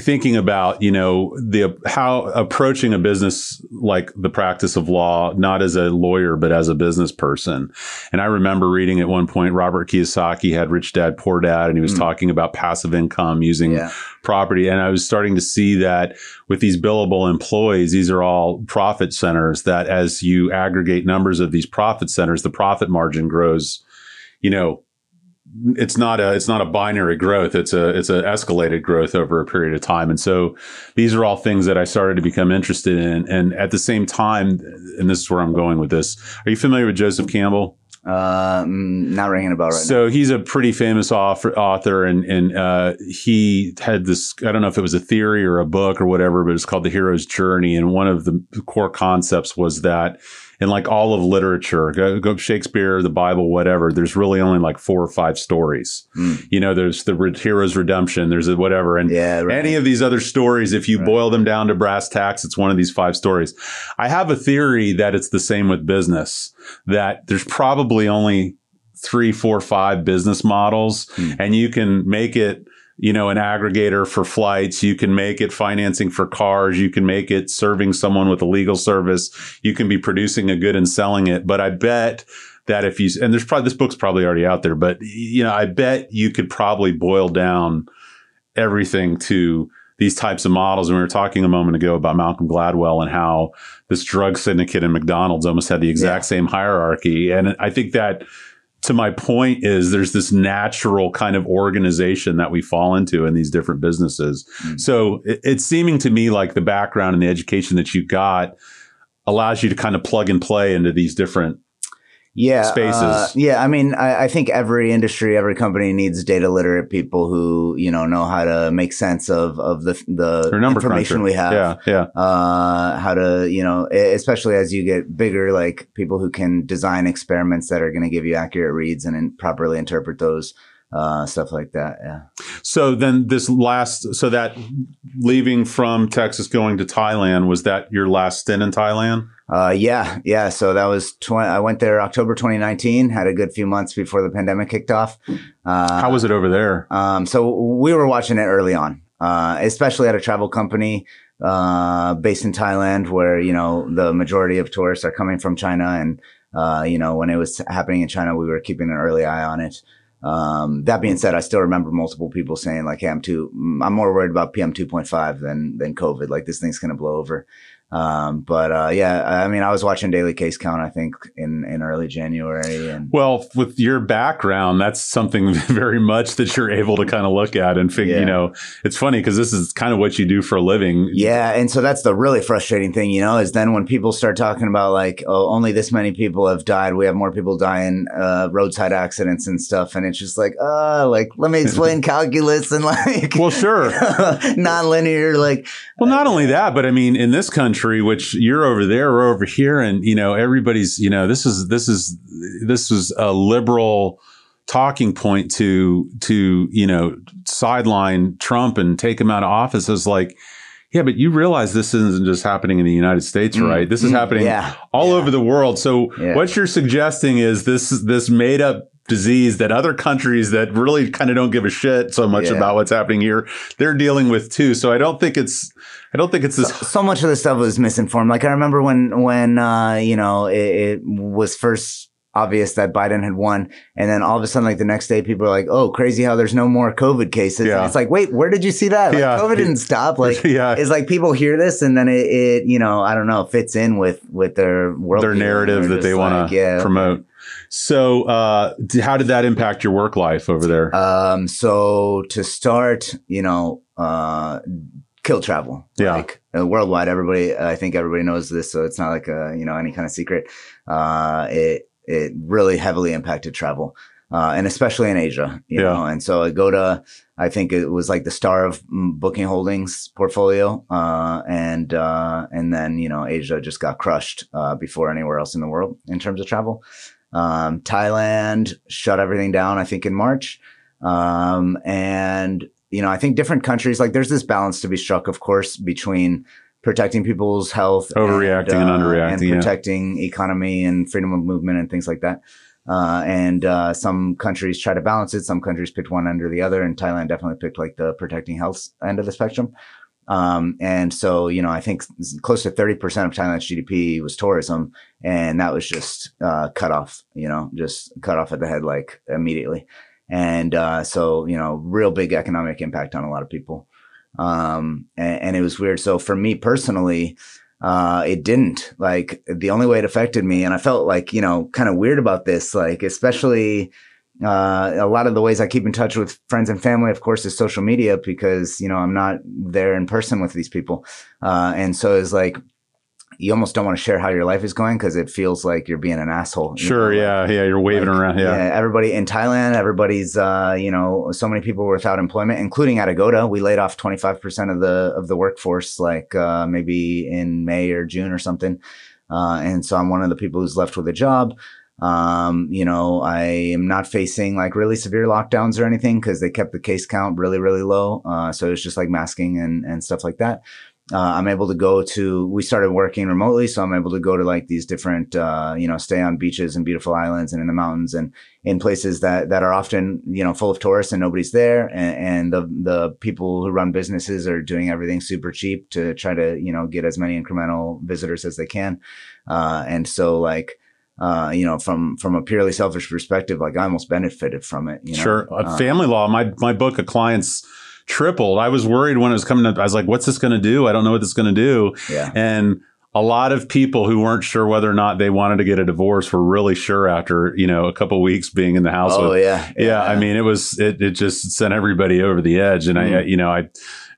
thinking about you know the how approaching a business like the practice of law not as a lawyer but as a business person and i remember reading at one point robert kiyosaki had rich dad poor dad and he was Mm. talking about passive income using Yeah. property and i was starting to see that with these billable employees these are all profit centers that as you aggregate numbers of these profit centers the profit margin grows you know it's not a it's not a binary growth. It's a it's an escalated growth over a period of time. And so these are all things that I started to become interested in. And at the same time, and this is where I'm going with this. Are you familiar with Joseph Campbell? Uh, mm, not ringing a bell right So he's a pretty famous author, author and and uh, he had this. I don't know if it was a theory or a book or whatever, but it's called The Hero's Journey. And one of the core concepts was that in like all of literature, go, go Shakespeare, the Bible, whatever. There's really only like four or five stories. Mm. You know, there's the re- hero's redemption. There's a whatever, and Yeah, right. any of these other stories, if you Right. boil them down to brass tacks, it's one of these five stories. I have a theory that it's the same with business. That there's probably only three, four, five business models, Hmm. and you can make it. You know, an aggregator for flights. You can make it financing for cars. You can make it serving someone with a legal service. You can be producing a good and selling it. But I bet that if you, and there's probably, this book's probably already out there, but you know, I bet you could probably boil down everything to these types of models. And we were talking a moment ago about Malcolm Gladwell and how this drug syndicate and McDonald's almost had the exact Yeah. same hierarchy. And I think that to my point is there's this natural kind of organization that we fall into in these different businesses. Mm. So it, it's seeming to me like the background and the education that you got allows you to kind of plug and play into these different yeah, spaces. uh, yeah, I mean, I, I think every industry, every company needs data literate people who you know know how to make sense of of the the number information cruncher. we have. Yeah, yeah. uh, how to, you know, especially as you get bigger, like people who can design experiments that are going to give you accurate reads and in, properly interpret those, uh, stuff like that. Yeah. So then this last, so that leaving from Texas going to Thailand, was that your last stint in Thailand? Uh, yeah, yeah. So that was, tw- I went there October 2019, had a good few months before the pandemic kicked off. Uh, How was it over there? Um, so we were watching it early on, uh, especially at a travel company, uh, based in Thailand where, you know, the majority of tourists are coming from China. And, uh, you know, when it was happening in China, we were keeping an early eye on it. Um, that being said, I still remember multiple people saying like, Hey, I'm too, I'm more worried about PM 2.5 than, than COVID. Like this thing's to blow over. Um, but, uh, yeah, I mean, I was watching daily case count, I think in, in early January and, Well, with your background, that's something very much that you're able to kind of look at and figure, Yeah. you know, it's funny because this is kind of what you do for a living. Yeah, and so that's the really frustrating thing, you know, is then when people start talking about like, oh, only this many people have died, we have more people dying, uh, roadside accidents and stuff, and it's just like, uh, like let me explain calculus and like, Well, sure. nonlinear, like, Well, not only that, but I mean, in this country, which you're over there, we're over here, and you know, everybody's, you know, this is this is this is a liberal talking point to to you know sideline Trump and take him out of office is like, yeah, but you realize this isn't just happening in the United States, Mm, right? This is mm, happening yeah, all yeah. over the world. So Yeah. what you're suggesting is this this made up disease that other countries that really kind of don't give a shit so much Yeah. about what's happening here, they're dealing with too. So I don't think it's I don't think it's this so much of the stuff was misinformed. Like I remember when when uh, you know it, it was first obvious that Biden had won, and then all of a sudden, like the next day, people are like, "Oh, crazy how there's no more COVID cases." Yeah. And it's like, wait, where did you see that? Like, Yeah. COVID didn't stop. Like yeah. it's like people hear this and then it, it you know I don't know fits in with with their world their narrative that they want to yeah promote. So, uh, how did that impact your work life over there? Um, so to start, you know, uh, kill travel. Yeah. Like uh, worldwide, everybody, I think everybody knows this. So it's not like a, you know, any kind of secret. Uh, it, it really heavily impacted travel. Uh, and especially in Asia, you Yeah. know, and so Agoda, I think it was like the star of Booking Holdings portfolio. Uh, and, uh, and then, you know, Asia just got crushed, uh, before anywhere else in the world in terms of travel. Um, Thailand shut everything down, I think in March. Um, and, you know, I think different countries, like there's this balance to be struck, of course, between protecting people's health, Overreacting and underreacting, and yeah. protecting economy and freedom of movement and things like that. Uh, and uh, some countries try to balance it. Some countries picked one under the other, and Thailand definitely picked like the protecting health end of the spectrum. Um, and so, you know, I think close to 30% of Thailand's GDP was tourism, and that was just uh, cut off, you know, just cut off at the head like immediately. And uh, so, you know, real big economic impact on a lot of people. Um, and, and it was weird. So for me personally, uh, it didn't like the only way it affected me. And I felt like, you know, kind of weird about this, like, especially, uh, a lot of the ways I keep in touch with friends and family, of course, is social media because, you know, I'm not there in person with these people. Uh, and so it's like, you almost don't want to share how your life is going because it feels like you're being an asshole. you Sure. know, Yeah. Yeah. You're waving like, around. Yeah. Everybody in Thailand, everybody's, uh, you know, so many people were without employment, including at Agoda. We laid off 25% of the, of the workforce, like, uh, maybe in May or June or something. Uh, and so I'm one of the people who's left with a job. Um, you know, I am not facing like really severe lockdowns or anything because they kept the case count really, really low. Uh, so it's just like masking and, and stuff like that. Uh, I'm able to go to, we started working remotely. So I'm able to go to like these different, uh, you know, stay on beaches and beautiful islands and in the mountains and in places that, that are often, you know, full of tourists and nobody's there. And, and the, the people who run businesses are doing everything super cheap to try to, you know, get as many incremental visitors as they can. Uh, and so like, uh, you know, from from a purely selfish perspective, like I almost benefited from it. You know? Sure. Uh, Uh, family law. My my book of clients tripled. I was worried when it was coming up. I was like, "What's this going to do? I don't know what this is going to do." yeah. And a lot of people who weren't sure whether or not they wanted to get a divorce were really sure after you know a couple of weeks being in the house. Oh with, yeah. yeah, I mean, it was it it just sent everybody over the edge, and I Mhm. you know I.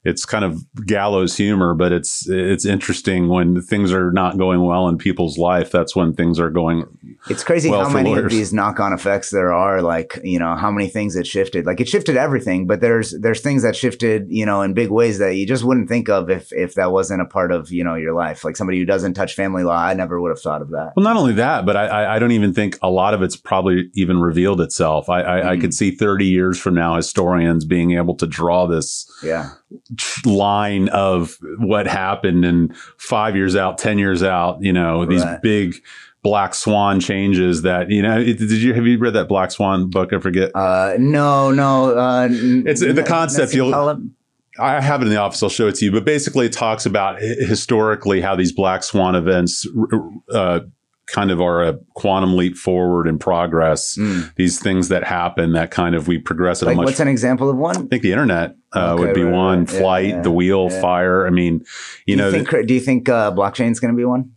It's kind of gallows humor, but it's it's interesting when things are not going well in people's life. That's when things are going It's crazy well how many of these knock-on effects there are. Like, you know, how many things it shifted. Like, it shifted everything, but there's there's things that shifted, you know, in big ways that you just wouldn't think of if if that wasn't a part of you know your life. Like somebody who doesn't touch family law, I never would have thought of that. Well, not only that, but I, I, I don't even think a lot of it's probably even revealed itself. I, I, I Mm. could see 30 years from now historians being able to draw this Yeah, line of what happened and five years out, 10 years out, you know, these big black swan changes that, you know, did you, have you read that black swan book? I forget. uh, no, no. Uh, n- It's- the concept Nassim you'll- I have it in the office. I'll show it to you. But basically, it talks about historically how these black swan events uh, kind of are a quantum leap forward in progress. Mm. These things that happen that kind of we progress at Like, a much. what's an example of one? I think the internet uh, Okay, would be right, one. right. Flight, yeah, the wheel, yeah. fire. I mean, you do know, you think, do you think uh, blockchain is going to be one?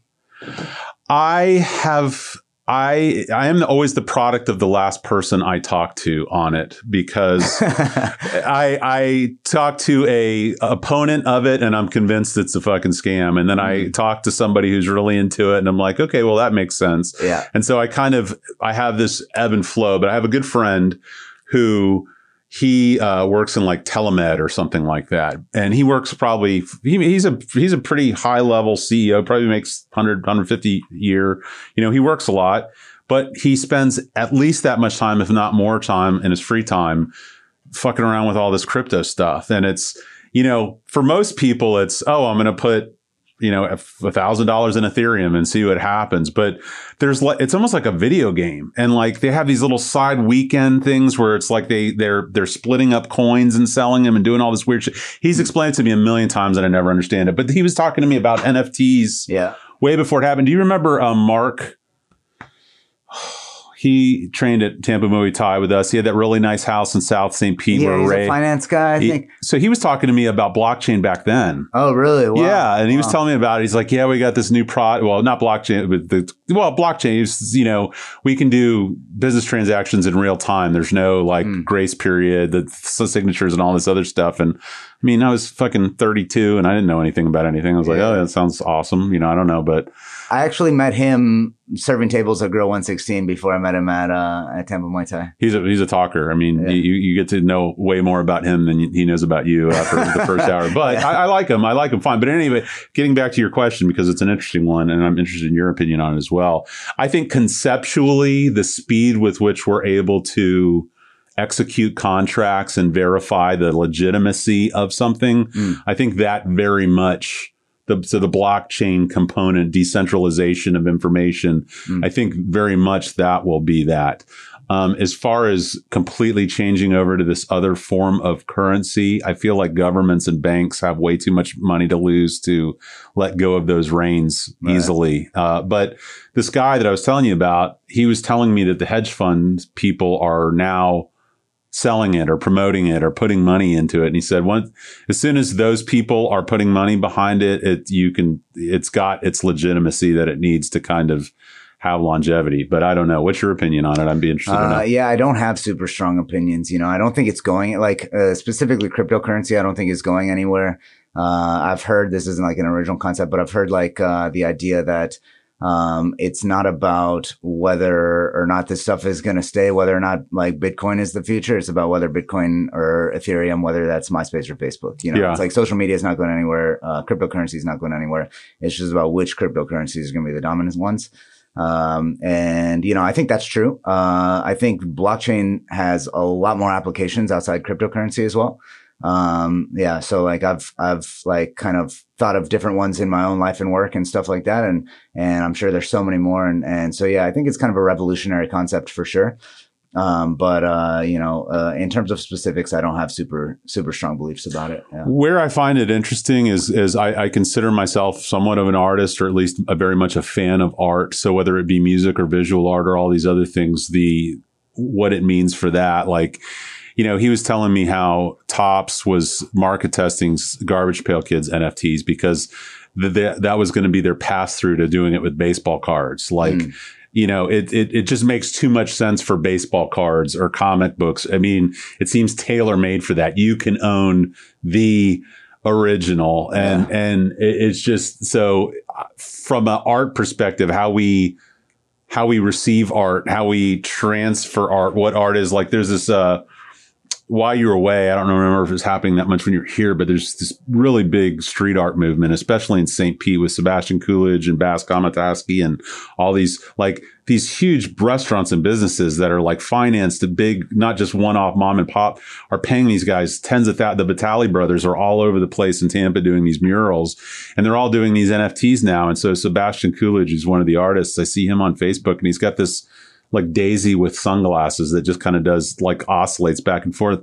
I have I I am always the product of the last person I talk to on it because I I talk to a opponent of it and I'm convinced it's a fucking scam. And then I mm-hmm. talk to somebody who's really into it and I'm like okay well that makes sense. Yeah. and so I kind of I have this ebb and flow but I have a good friend who he uh, works in like telemed or something like that. And he works probably he, he's a he's a pretty high level ceo probably makes 100 150 a year. You know he works a lot but he spends at least that much time if not more time in his free time fucking around with all this crypto stuff. And it's you know for most people it's oh i'm going to put you know a thousand dollars in ethereum and see what happens. But there's like it's almost like a video game. And like they have these little side weekend things where it's like they they're they're splitting up coins and selling them and doing all this weird shit. He's explained to me a million times and i never understand it. But he was talking to me about nfts Yeah. way before it happened. Do you remember um, mark he trained at Tampa Muay Thai with us. He had that really nice house in South St. Pete Yeah, where he's Ray. a finance guy, I he- think. so he was talking to me about blockchain back then. Oh, really? Wow. Yeah, and he was telling me about it. He's like, "Yeah, we got this new prod. Well, not blockchain, but the well, blockchain. is, You know, we can do business transactions in real time. There's no like Hmm. grace period, the signatures, and all this other stuff." And I mean, I was fucking 32, and I didn't know anything about anything. I was like, "Oh, that sounds awesome." You know, I don't know, but I actually met him serving tables at Grill 116 before I met him at uh, at Tampa Muay Thai. he's a he's a talker. I mean, Yeah. you you get to know way more about him than he knows about you after the first hour. But Yeah. I, I like him. I like him fine. But anyway, getting back to your question because it's an interesting one, and I'm interested in your opinion on it as well. I think conceptually, the speed with which we're able to execute contracts and verify the legitimacy of something, Mm. I think that very much. The, so the blockchain component, decentralization of information, Mm. I think very much that will be that. Um, as far as completely changing over to this other form of currency, I feel like governments and banks have way too much money to lose to let go of those reins Right. easily. Uh, but this guy that I was telling you about, he was telling me that the hedge fund people are now selling it or promoting it or putting money into it. And he said, once, as soon as those people are putting money behind it, it, you can, it's got its legitimacy that it needs to kind of have longevity. But I don't know. What's your opinion on it? I'd be interested Uh, yeah, I don't have super strong opinions. You know, I don't think it's going like uh, specifically cryptocurrency. I don't think it's going anywhere. Uh, I've heard this isn't like an original concept, but I've heard like uh, the idea that um, it's not about whether or not this stuff is going to stay, whether or not like Bitcoin is the future. It's about whether Bitcoin or Ethereum, whether that's MySpace or Facebook. You know, Yeah. it's like social media is not going anywhere. Uh, cryptocurrency is not going anywhere. It's just about which cryptocurrencies is going to be the dominant ones. Um, and you know, I think that's true. Uh, I think blockchain has a lot more applications outside cryptocurrency as well. Um, yeah. So like I've, I've like kind of thought of different ones in my own life and work and stuff like that. And, and I'm sure there's so many more. And, and so, yeah, I think it's kind of a revolutionary concept for sure. Um, but, uh, you know, uh, in terms of specifics, I don't have super, super strong beliefs about it. Yeah. Where I find it interesting is is I, I consider myself somewhat of an artist, or at least a very much a fan of art. So whether it be music or visual art or all these other things, the what it means for that, like you know, he was telling me how Topps was market testing Garbage Pail Kids NFTs because the, the, that was going to be their pass through to doing it with baseball cards, like. Mm. You know, it, it it just makes too much sense for baseball cards or comic books. I mean, it seems tailor made for that. You can own the original and and it- it's just so uh, from an art perspective how we how we receive art how we transfer art what art is like there's this uh while you were away i don't remember if it's happening that much when you're here but there's this really big street art movement especially in st pete with sebastian coolidge and bas kamataski and all these like these huge restaurants and businesses that are like financed to big not just one-off mom and pop are paying these guys tens of thousands. The Vitale brothers are all over the place in Tampa doing these murals, and they're all doing these NFTs now. And so Sebastian Coolidge is one of the artists. I see him on Facebook, and he's got this like daisy with sunglasses that just kind of does like oscillates back and forth.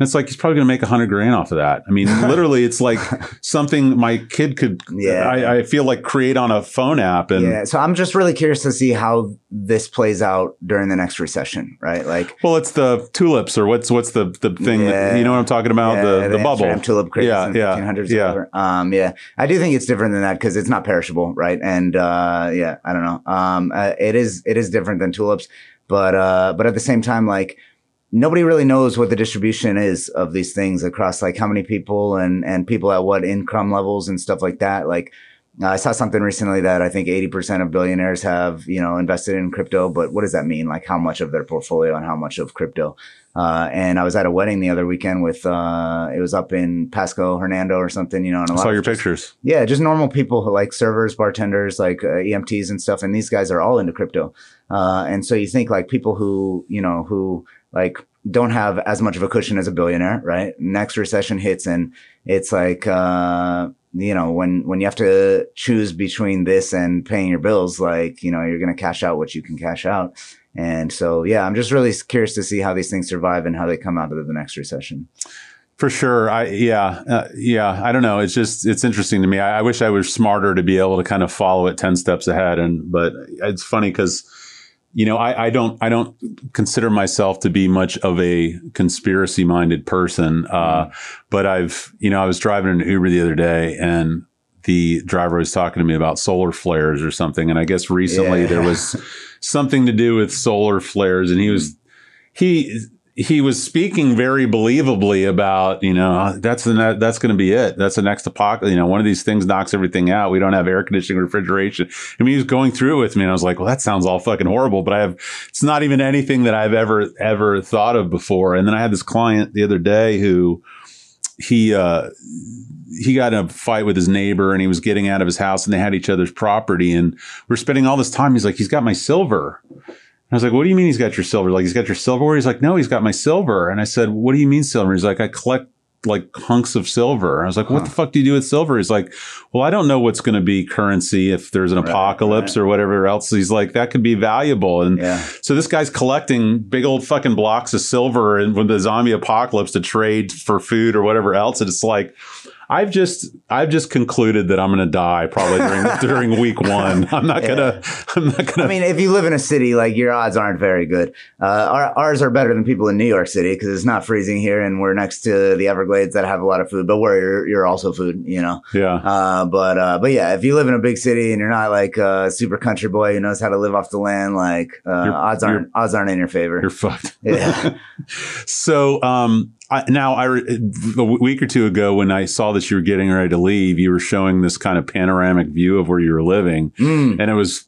And it's like he's probably going to make a hundred grand off of that. I mean, literally, it's like something my kid could. Yeah. I, I feel like create on a phone app, and Yeah. So I'm just really curious to see how this plays out during the next recession, right? Like, well, it's the tulips or what's what's the the thing that you know what I'm talking about Yeah, the the, bubble. Amsterdam tulip craze Yeah, yeah, 1500s. yeah. Um, yeah. I do think it's different than that because it's not perishable, right? And uh, yeah, I don't know. Um, uh, it is it is different than tulips, but uh, but at the same time, like nobody really knows what the distribution is of these things across like how many people and and people at what income levels and stuff like that. Like. I saw something recently that I think 80% of billionaires have, you know, invested in crypto, but what does that mean? Like how much of their portfolio and how much of crypto? Uh, and I was at a wedding the other weekend with, uh, it was up in Pasco, Hernando or something, you know, and a I lot saw your just- pictures. yeah, just normal people who like servers, bartenders, like uh, EMTs and stuff. And these guys are all into crypto. Uh, and so you think like people who, you know, who like don't have as much of a cushion as a billionaire, right? Next recession hits and it's like, uh, you know, when, when you have to choose between this and paying your bills, like, you know, you're going to cash out what you can cash out. And so, yeah, I'm just really curious to see how these things survive and how they come out of the next recession. For sure. I yeah uh, yeah. I don't know. It's just it's interesting to me. I, I wish I was smarter to be able to kind of follow it ten steps ahead. And but it's funny because you know I, I don't I don't consider myself to be much of a conspiracy minded person. Uh, But I've you know I was driving an Uber the other day and the driver was talking to me about solar flares or something. And I guess recently Yeah. there was something to do with solar flares, and he was he he was speaking very believably about you know that's the that's going to be it. That's the next apocalypse you know one of these things knocks everything out. We don't have air conditioning refrigeration. I mean he was going through it with me and I was like well that sounds all fucking horrible but I have it's not even anything that I've ever ever thought of before. And then I had this client the other day who he uh he got in a fight with his neighbor and he was getting out of his house and they had each other's property and we're spending all this time. He's like he's got my silver I was like, what do you mean he's got your silver? Like, he's got your silverware? He's like, no, he's got my silver. And I said, what do you mean silver? He's like, I collect like hunks of silver. I was like, what the fuck do you do with silver? He's like, well, I don't know what's going to be currency if there's an Right, apocalypse or whatever else. He's like, that could be valuable. And Yeah. so this guy's collecting big old fucking blocks of silver and with the zombie apocalypse to trade for food or whatever else. And it's like, I've just I've just concluded that I'm going to die probably during during week one. I'm not gonna. I'm not gonna. I mean, if you live in a city, like your odds aren't very good. Uh, our, ours are better than people in New York City because it's not freezing here, and we're next to the Everglades that have a lot of food, but where you're, you're also food, you know. yeah. Uh, but uh, but yeah, if you live in a big city and you're not like a super country boy who knows how to live off the land, like uh, odds aren't odds aren't in your favor. You're fucked. Yeah. So um, I, now, I a week or two ago, when I saw that you were getting ready to leave, you were showing this kind of panoramic view of where you were living, Mm. and it was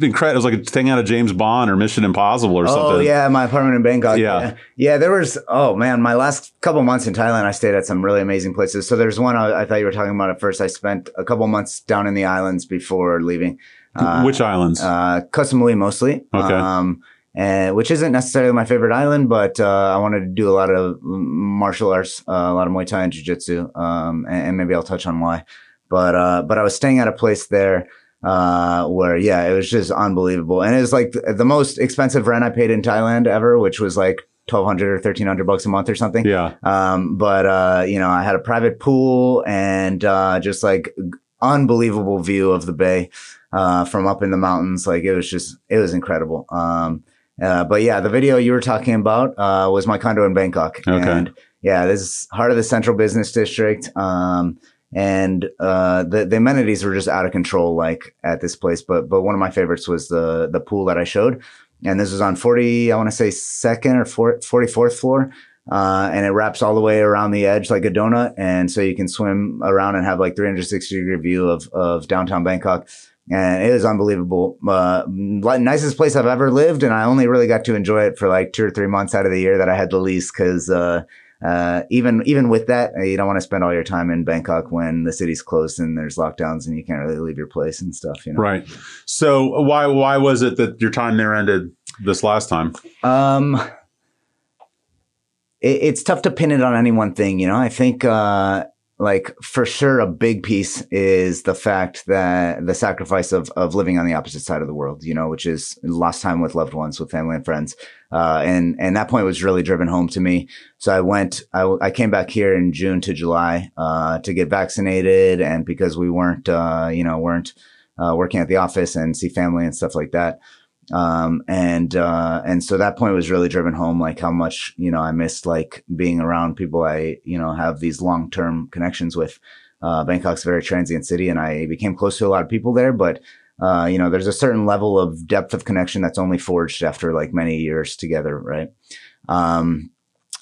incredible. It was like a thing out of James Bond or Mission Impossible or something. Oh yeah, my apartment in Bangkok. Yeah. yeah, Yeah, There was oh man, my last couple months in Thailand, I stayed at some really amazing places. So there's one I, I thought you were talking about at first. I spent a couple months down in the islands before leaving. Uh, Which islands? uh, Koh Samui mostly. Okay. Um, and which isn't necessarily my favorite island, but uh, I wanted to do a lot of martial arts, uh, a lot of Muay Thai and Jiu Jitsu, um, and, and maybe I'll touch on why. But uh, but I was staying at a place there uh, where yeah, it was just unbelievable, and it was like the, the most expensive rent I paid in Thailand ever, which was like twelve hundred or thirteen hundred bucks a month or something. yeah. Um, but, uh, you know, I had a private pool and, uh, just like unbelievable view of the bay, uh, from up in the mountains. Like it was just, it was incredible. Um, uh, but yeah, the video you were talking about, uh, was my condo in Bangkok. Okay. And yeah, this is heart of the central business district. Um, and uh, the the amenities were just out of control, like at this place. But but one of my favorites was the the pool that I showed, and this was on forty, I want to say second or forty fourth floor, uh, and it wraps all the way around the edge like a donut, and so you can swim around and have like three hundred sixty degree view of of downtown Bangkok. And it was unbelievable. Uh, nicest place I've ever lived, and I only really got to enjoy it for like two or three months out of the year that I had the lease because uh, uh, even even with that, uh, you don't want to spend all your time in Bangkok when the city's closed and there's lockdowns and you can't really leave your place and stuff. You know. Right. So why why was it that your time there ended this last time? Um, it, it's tough to pin it on any one thing. You know, I think, uh, like for sure, a big piece is the fact that the sacrifice of of living on the opposite side of the world. You know, which is lost time with loved ones, with family and friends. Uh, and and that point was really driven home to me. So I went, I, I came back here in June to July uh, to get vaccinated, and because we weren't, uh, you know, weren't uh, working at the office and see family and stuff like that. Um, and, uh, and so that point was really driven home, like how much, you know, I missed like being around people I, you know, have these long-term connections with. Uh, Bangkok's a very transient city and I became close to a lot of people there, but, uh, you know, there's a certain level of depth of connection that's only forged after like many years together. Right. Um,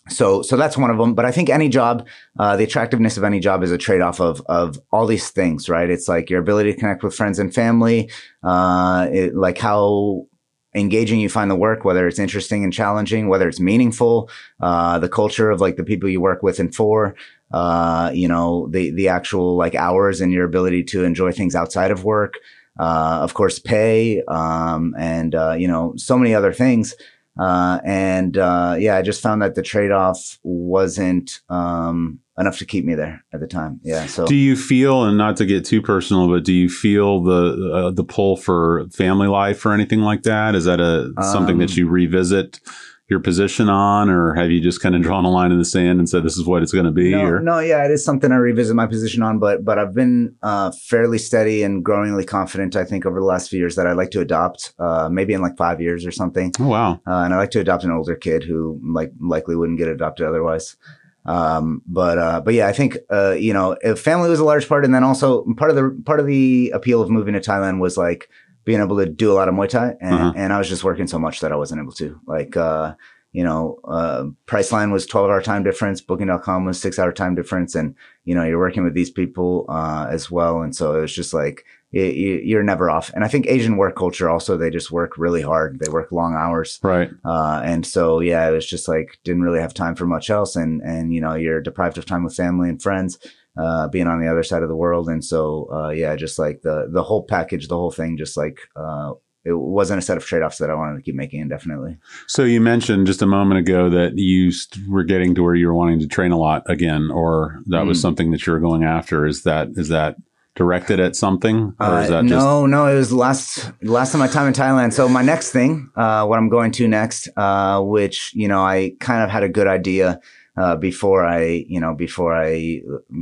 so, so that's one of them. But I think any job, uh, the attractiveness of any job is a trade off of, of all these things, right? It's like your ability to connect with friends and family, uh, it, like how engaging you find the work, whether it's interesting and challenging, whether it's meaningful, uh, the culture of like the people you work with and for, uh, you know, the, the actual like hours and your ability to enjoy things outside of work. Uh, of course, pay, um, and, uh, you know, so many other things. Uh, and, uh, yeah, I just found that the trade off wasn't, um, enough to keep me there at the time. Yeah. So, Do you feel, and not to get too personal, but do you feel the uh, the pull for family life or anything like that? Is that a something that Um, you revisit your position on, or have you just kind of drawn a line in the sand and said this is what it's going to be? No, or no, yeah, it is something I revisit my position on, but but I've been uh, fairly steady and growingly confident. I think over the last few years that I'd like to adopt, uh, maybe in like five years or something, oh wow, uh, and I like to adopt an older kid who like likely wouldn't get adopted otherwise. Um, but uh, but yeah, I think uh, you know, if family was a large part, and then also part of the part of the appeal of moving to Thailand was like being able to do a lot of Muay Thai, and, Uh-huh. and I was just working so much that I wasn't able to. Like, uh, you know, uh, Priceline was 12 hour time difference, Booking.com was six hour time difference, and you know, you're working with these people uh, as well, and so it was just like you, you're never off. And I think Asian work culture also they just work really hard. They work long hours. right? Uh, and so, yeah, it was just like, didn't really have time for much else. And, and, you know, you're deprived of time with family and friends, uh, being on the other side of the world. And so, uh, yeah, just like the, the whole package, the whole thing, just like, uh, it wasn't a set of trade offs that I wanted to keep making indefinitely. So you mentioned just a moment ago that you st- were getting to where you were wanting to train a lot again, or that was Mm. something that you were going after. Is that is that directed at something, or is Uh, that just no, no, it was last last of my time in Thailand. So my next thing, uh, what I'm going to next, uh, which you know I kind of had a good idea uh, before I, you know, before I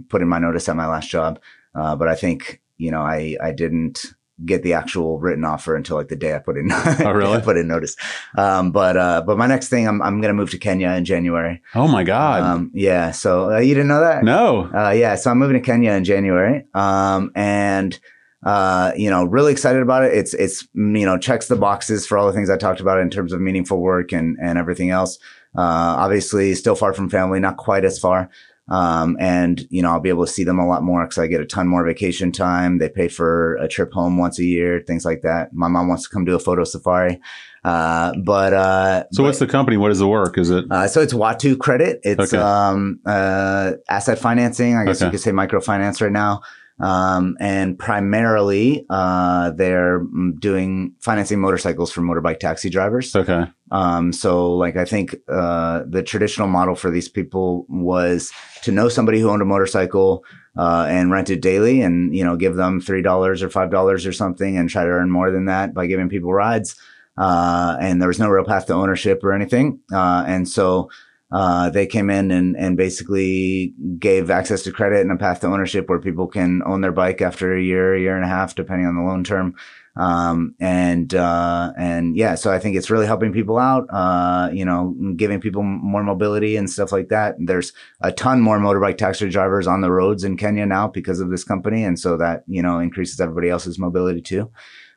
put in my notice at my last job. Uh, but I think, you know, I, I didn't get the actual written offer until like the day I put in, Oh, really? Put in notice. Um, but, uh, but my next thing, I'm, I'm going to move to Kenya in January. Oh my God. Um, yeah. So uh, you didn't know that? no. Uh, yeah, so I'm moving to Kenya in January, um, and uh, you know, really excited about it. It's it's you know checks the boxes for all the things I talked about in terms of meaningful work and and everything else. Uh, obviously, still far from family, not quite as far. Um, and you know, I'll be able to see them a lot more because I get a ton more vacation time. They pay for a trip home once a year, things like that. My mom wants to come do a photo safari. Uh, but, uh, So what's the company? What is the work? Is it? uh, so it's Watu Credit. It's Okay. um, uh, asset financing. I guess Okay. you could say microfinance right now. Um, and primarily, uh, they're doing financing motorcycles for motorbike taxi drivers. Okay. Um, so like I think uh, the traditional model for these people was to know somebody who owned a motorcycle uh, and rent it daily, and you know give them three dollars or five dollars or something, and try to earn more than that by giving people rides. Uh, and there was no real path to ownership or anything, uh, and so. Uh, they came in and, and basically gave access to credit and a path to ownership where people can own their bike after a year, a year and a half, depending on the loan term. Um, and, uh, and yeah, so I think it's really helping people out, uh, you know, giving people more mobility and stuff like that. There's a ton more motorbike taxi drivers on the roads in Kenya now because of this company. And so that, you know, increases everybody else's mobility too.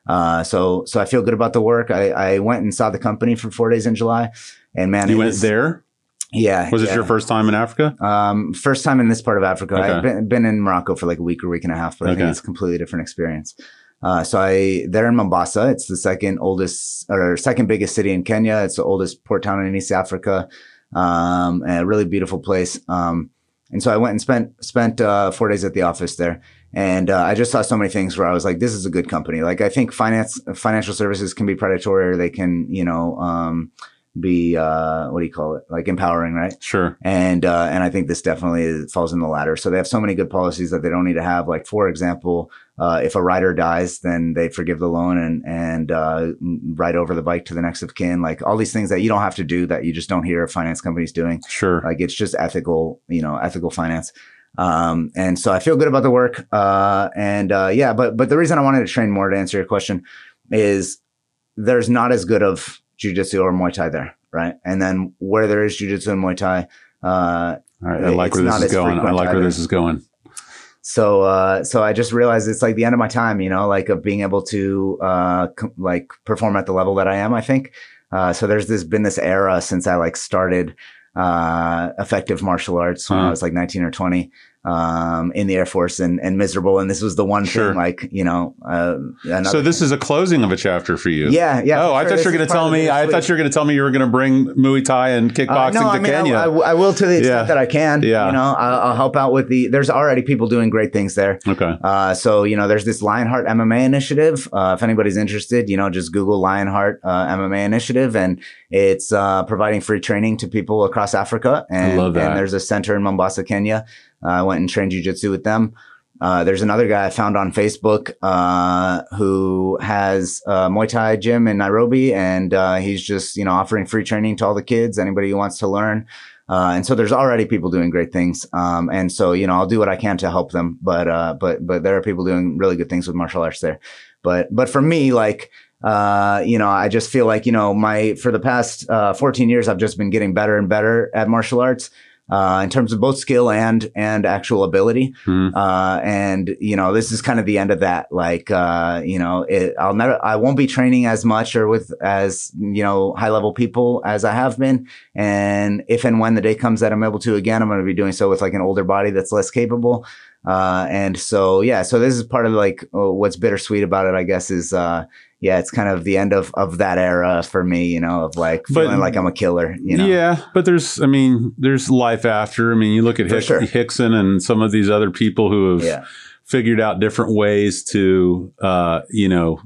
Uh, so, so I feel good about the work. I, I went and saw the company for four days in July and man, You went is- there? Yeah. Was it your first time in Africa? Um, first time in this part of Africa. Okay. I've been, been in Morocco for like a week or week and a half, but I think it's a completely different experience. Uh, so I, they're in Mombasa. It's the second oldest or second biggest city in Kenya. It's the oldest port town in East Africa. Um, and a really beautiful place. Um, and so I went and spent, spent, uh, four days at the office there. And, uh, I just saw so many things where I was like, this is a good company. Like I think finance, financial services can be predatory or they can, you know, um, be, uh, what do you call it? Like empowering, right? Sure. and uh, and I think this definitely falls in the latter. So they have so many good policies that they don't need to have. Like for example, uh, if a rider dies, then they forgive the loan and and uh, ride over the bike to the next of kin. Like all these things that you don't have to do that you just don't hear finance companies doing. Sure. Like it's just ethical, you know, ethical finance. Um, and so I feel good about the work. Uh, and uh, yeah, but but the reason I wanted to train more to answer your question is there's not as good of jujitsu or Muay Thai there, right? And then where there is jujitsu and Muay Thai, uh, All right. I like where this is going. I like where either. this is going. so uh, so I just realized it's like the end of my time, you know, like of being able to uh, com- like perform at the level that I am. I think uh, so. There's this been this era since I like started uh, effective martial arts when I Uh-huh. was like 19 or 20 um, in the Air Force and, and miserable. And this was the one Sure. thing, like you know. Uh, another So this is a closing of a chapter for you. Yeah, yeah. Oh, I sure. thought you were going to tell me. I thought you were going to tell me you were going to bring Muay Thai and Uh, kickboxing no, to I mean, Kenya. I, I will to the extent Yeah. that I can. Yeah. You know, I'll, I'll help out with the. There's already people doing great things there. okay. Uh, so you know, there's this Lionheart MMA initiative. Uh, if anybody's interested, you know, just Google Lionheart uh, MMA initiative, and it's uh, providing free training to people across Africa. And, love that. and there's a center in Mombasa, Kenya. Uh, I went and trained jujitsu with them. Uh, there's another guy I found on Facebook uh, who has a Muay Thai gym in Nairobi, and uh, he's just you know offering free training to all the kids, anybody who wants to learn. Uh, and so there's already people doing great things. Um, and so, you know, I'll do what I can to help them, but, uh, but, but there are people doing really good things with martial arts there. But, but for me, like, uh, you know, I just feel like, you know, my, for the past, uh, 14 years, I've just been getting better and better at martial arts. Uh, in terms of both skill and and actual ability, Mhm. uh, and you know this is kind of the end of that. Like, uh, you know, it, I'll never, I won't be training as much or with as you know high level people as I have been. And if and when the day comes that I'm able to again, I'm going to be doing so with like an older body that's less capable. Uh, and so, yeah, so this is part of like uh, what's bittersweet about it, I guess, is, uh, yeah, it's kind of the end of, of that era for me, you know, of like But- feeling like I'm a killer, you know? Yeah, but there's, I mean, there's life after. I mean, you look at Hick, sure. Hickson and some of these other people who have Yeah. figured out different ways to, uh, you know,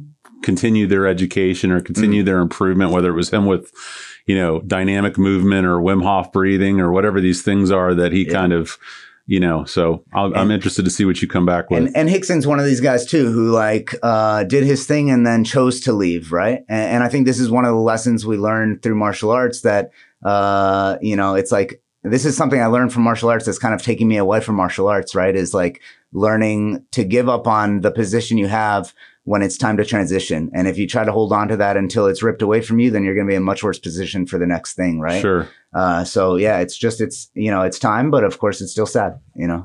continue their education or continue Mm. their improvement, whether it was him with, you know, dynamic movement or Wim Hof breathing or whatever these things are that he Yeah. kind of, you know, so I'll, I'm interested to see what you come back with. And, and Hickson's one of these guys too, who like uh, did his thing and then chose to leave, right? And, and I think this is one of the lessons we learned through martial arts that uh, you know it's like this is something I learned from martial arts that's kind of taking me away from martial arts, right? Is like learning to give up on the position you have when it's time to transition. And if you try to hold on to that until it's ripped away from you, then you're going to be in a much worse position for the next thing, right? Sure. Uh, so yeah, it's just, it's, you know, it's time, but of course it's still sad, you know?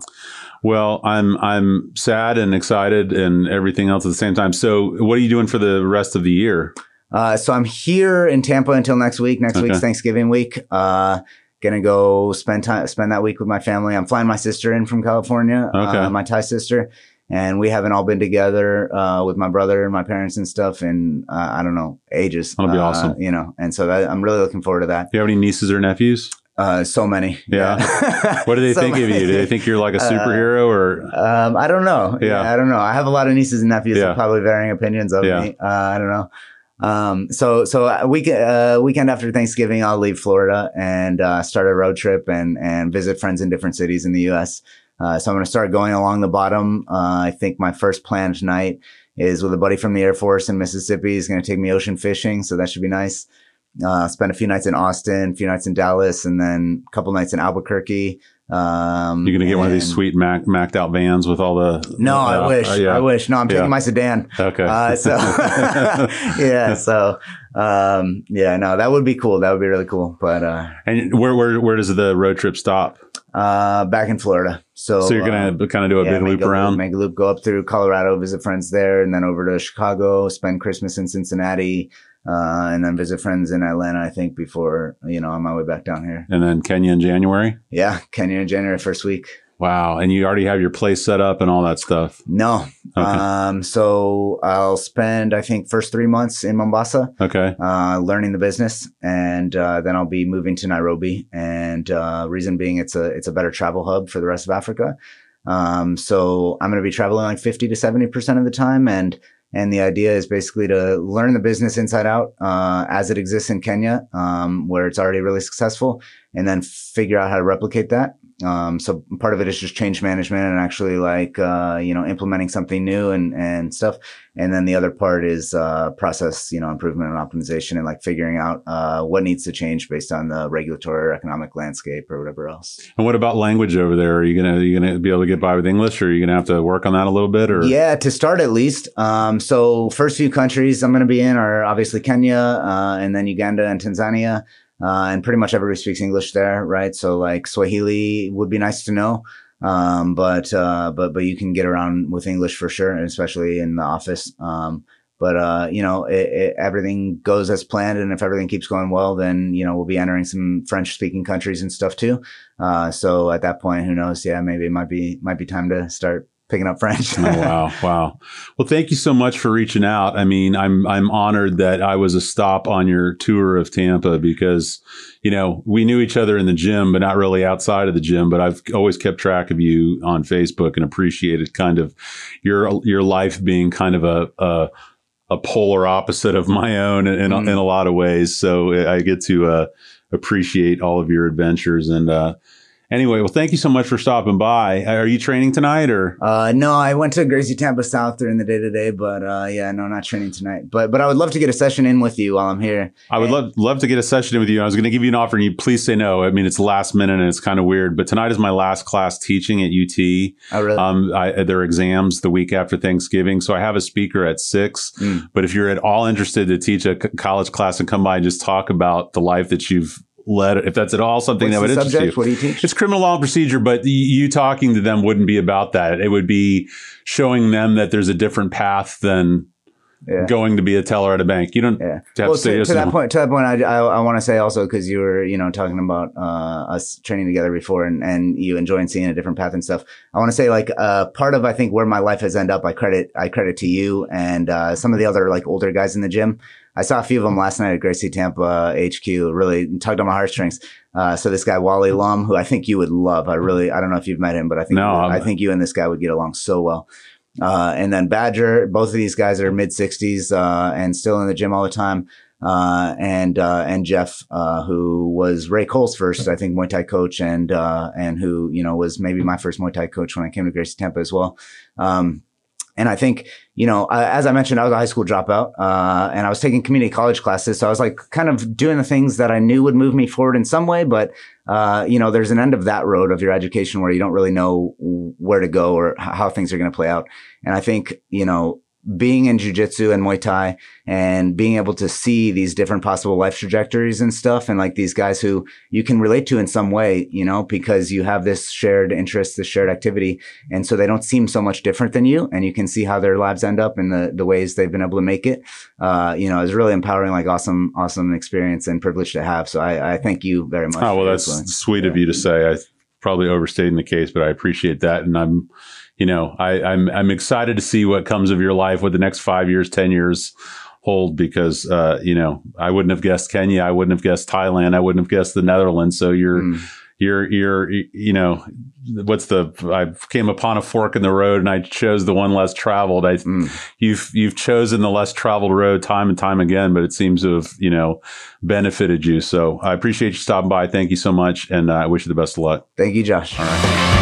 Well, I'm I'm sad and excited and everything else at the same time. So, what are you doing for the rest of the year? Uh, so I'm here in Tampa until next week. Next Okay. week's Thanksgiving week. Uh, gonna go spend time, spend that week with my family. I'm flying my sister in from California, Okay. uh, my Thai sister, and we haven't all been together, uh, with my brother and my parents and stuff in, uh, I don't know, ages. That'll be Uh, awesome. You know, and so that, I'm really looking forward to that. Do you have any nieces or nephews? Uh, so many. Yeah. What do they So think of you? Do they think you're like a Uh, superhero or? Um, I don't know. Yeah. Yeah. I don't know. I have a lot of nieces and nephews Yeah. probably varying opinions of Yeah. me. Uh, I don't know. Um, so, so a week, uh, weekend after Thanksgiving, I'll leave Florida and, uh, start a road trip and, and visit friends in different cities in the U.S. Uh, so I'm going to start going along the bottom. Uh, I think my first plan tonight is with a buddy from the Air Force in Mississippi. He's going to take me ocean fishing. So that should be nice. Uh, spend a few nights in Austin, a few nights in Dallas, and then a couple nights in Albuquerque. Um, You're gonna get one of these sweet Mac, macked out vans with all the. no, uh, I wish. uh, yeah. I wish. No, I'm taking Yeah. my sedan. Okay. Uh, so yeah, so um, yeah, no, that would be cool. That would be really cool. But uh, and where where where does the road trip stop? Uh, back in Florida. So So you're gonna uh, kind of do a yeah, big loop around. make a loop, go up through Colorado, visit friends there, and then over to Chicago, spend Christmas in Cincinnati, uh, and then visit friends in Atlanta. I think before you know on my way back down here. and then Kenya in January. Yeah, Kenya in January first week. Wow. And you already have your place set up and all that stuff. No, Okay. um, so I'll spend I think first three months in Mombasa. Okay. uh, learning the business, and uh, then I'll be moving to Nairobi. And uh, reason being, it's a it's a better travel hub for the rest of Africa. Um, so I'm going to be traveling like 50 to 70 percent of the time, and and the idea is basically to learn the business inside out uh, as it exists in Kenya, um, where it's already really successful, and then figure out how to replicate that. Um, so part of it is just change management and actually like, uh, you know, implementing something new and, and stuff. And then the other part is, uh, process, you know, improvement and optimization and like figuring out, uh, what needs to change based on the regulatory or economic landscape or whatever else. And what about language over there? Are you gonna are you gonna be able to get by with English, or are you gonna have to work on that a little bit? Or Yeah, to start at least. Um, so first few countries I'm going to be in are obviously Kenya, uh, and then Uganda and Tanzania. Uh, and pretty much everybody speaks English there, right? So like Swahili would be nice to know. Um, but, uh, but, but you can get around with English for sure, and especially in the office. Um, but, uh, you know, it, it, everything goes as planned. And if everything keeps going well, then, you know, we'll be entering some French speaking countries and stuff too. Uh, so at that point, who knows? Yeah, maybe it might be, might be time to start picking up French. Oh, wow, wow. Well, thank you so much for reaching out. I mean, I'm I'm honored that I was a stop on your tour of Tampa because, you know, we knew each other in the gym, but not really outside of the gym. But I've always kept track of you on Facebook and appreciated kind of your your life being kind of a a, a polar opposite of my own in, in, Mm. in a lot of ways. So I get to uh, appreciate all of your adventures and. uh Anyway, well, thank you so much for stopping by. Are you training tonight or? Uh, no, I went to Gracie Tampa South during the day today, but uh, yeah, no, not training tonight. But but I would love to get a session in with you while I'm here. I would love love to get a session in with you. I was going to give you an offer, and you please say no. I mean, it's last minute and it's kind of weird. But tonight is my last class teaching at UT. I really. Um, I, there are exams the week after Thanksgiving, so I have a speaker at six. Mm. But if you're at all interested to teach a c- college class and come by and just talk about the life that you've led, if that's at all something What's that would interest subject? you, What do you teach? it's criminal law and procedure, but you talking to them wouldn't be about that. It would be showing them that there's a different path than Yeah. going to be a teller at a bank. You don't Yeah. have to Well, say to, yes to that point, to that point, I, I, I want to say also because you were, you know, talking about uh, us training together before and, and you enjoying seeing a different path and stuff. I want to say like uh, part of I think where my life has ended up, I credit I credit to you and uh, some of the other like older guys in the gym. I saw a few of them last night at Gracie Tampa HQ. Really tugged on my heartstrings. Uh, so this guy Wally Lum, who I think you would love. I really I don't know if you've met him, but I think No, you I think you and this guy would get along so well. Uh, and then Badger, both of these guys are mid sixties, uh, and still in the gym all the time. Uh, and, uh, and Jeff, uh, who was Ray Cole's first, I think, Muay Thai coach and, uh, and who, you know, was maybe my first Muay Thai coach when I came to Gracie Tampa as well. Um, and I think, you know, uh, as I mentioned, I was a high school dropout, uh, and I was taking community college classes. So I was like kind of doing the things that I knew would move me forward in some way. But, uh, you know, there's an end of that road of your education where you don't really know where to go or how things are going to play out. And I think, you know, being in jujitsu and Muay Thai and being able to see these different possible life trajectories and stuff and like these guys who you can relate to in some way, you know, because you have this shared interest, this shared activity. And so they don't seem so much different than you and you can see how their lives end up and the, the ways they've been able to make it. Uh, you know, it's really empowering, like awesome, awesome experience and privilege to have. So I, I thank you very much. Oh, well, that's sweet yeah. of you to say. I probably overstating the case, but I appreciate that. And I'm, you know, I, I'm I'm excited to see what comes of your life, what the next five years, ten years hold, because uh, you know, I wouldn't have guessed Kenya, I wouldn't have guessed Thailand, I wouldn't have guessed the Netherlands. So you're mm. you're you're you know, what's the I came upon a fork in the road and I chose the one less traveled. I mm. you've you've chosen the less traveled road time and time again, but it seems to have you know benefited you. So I appreciate you stopping by. Thank you so much, and uh, I wish you the best of luck. Thank you, Josh. All right.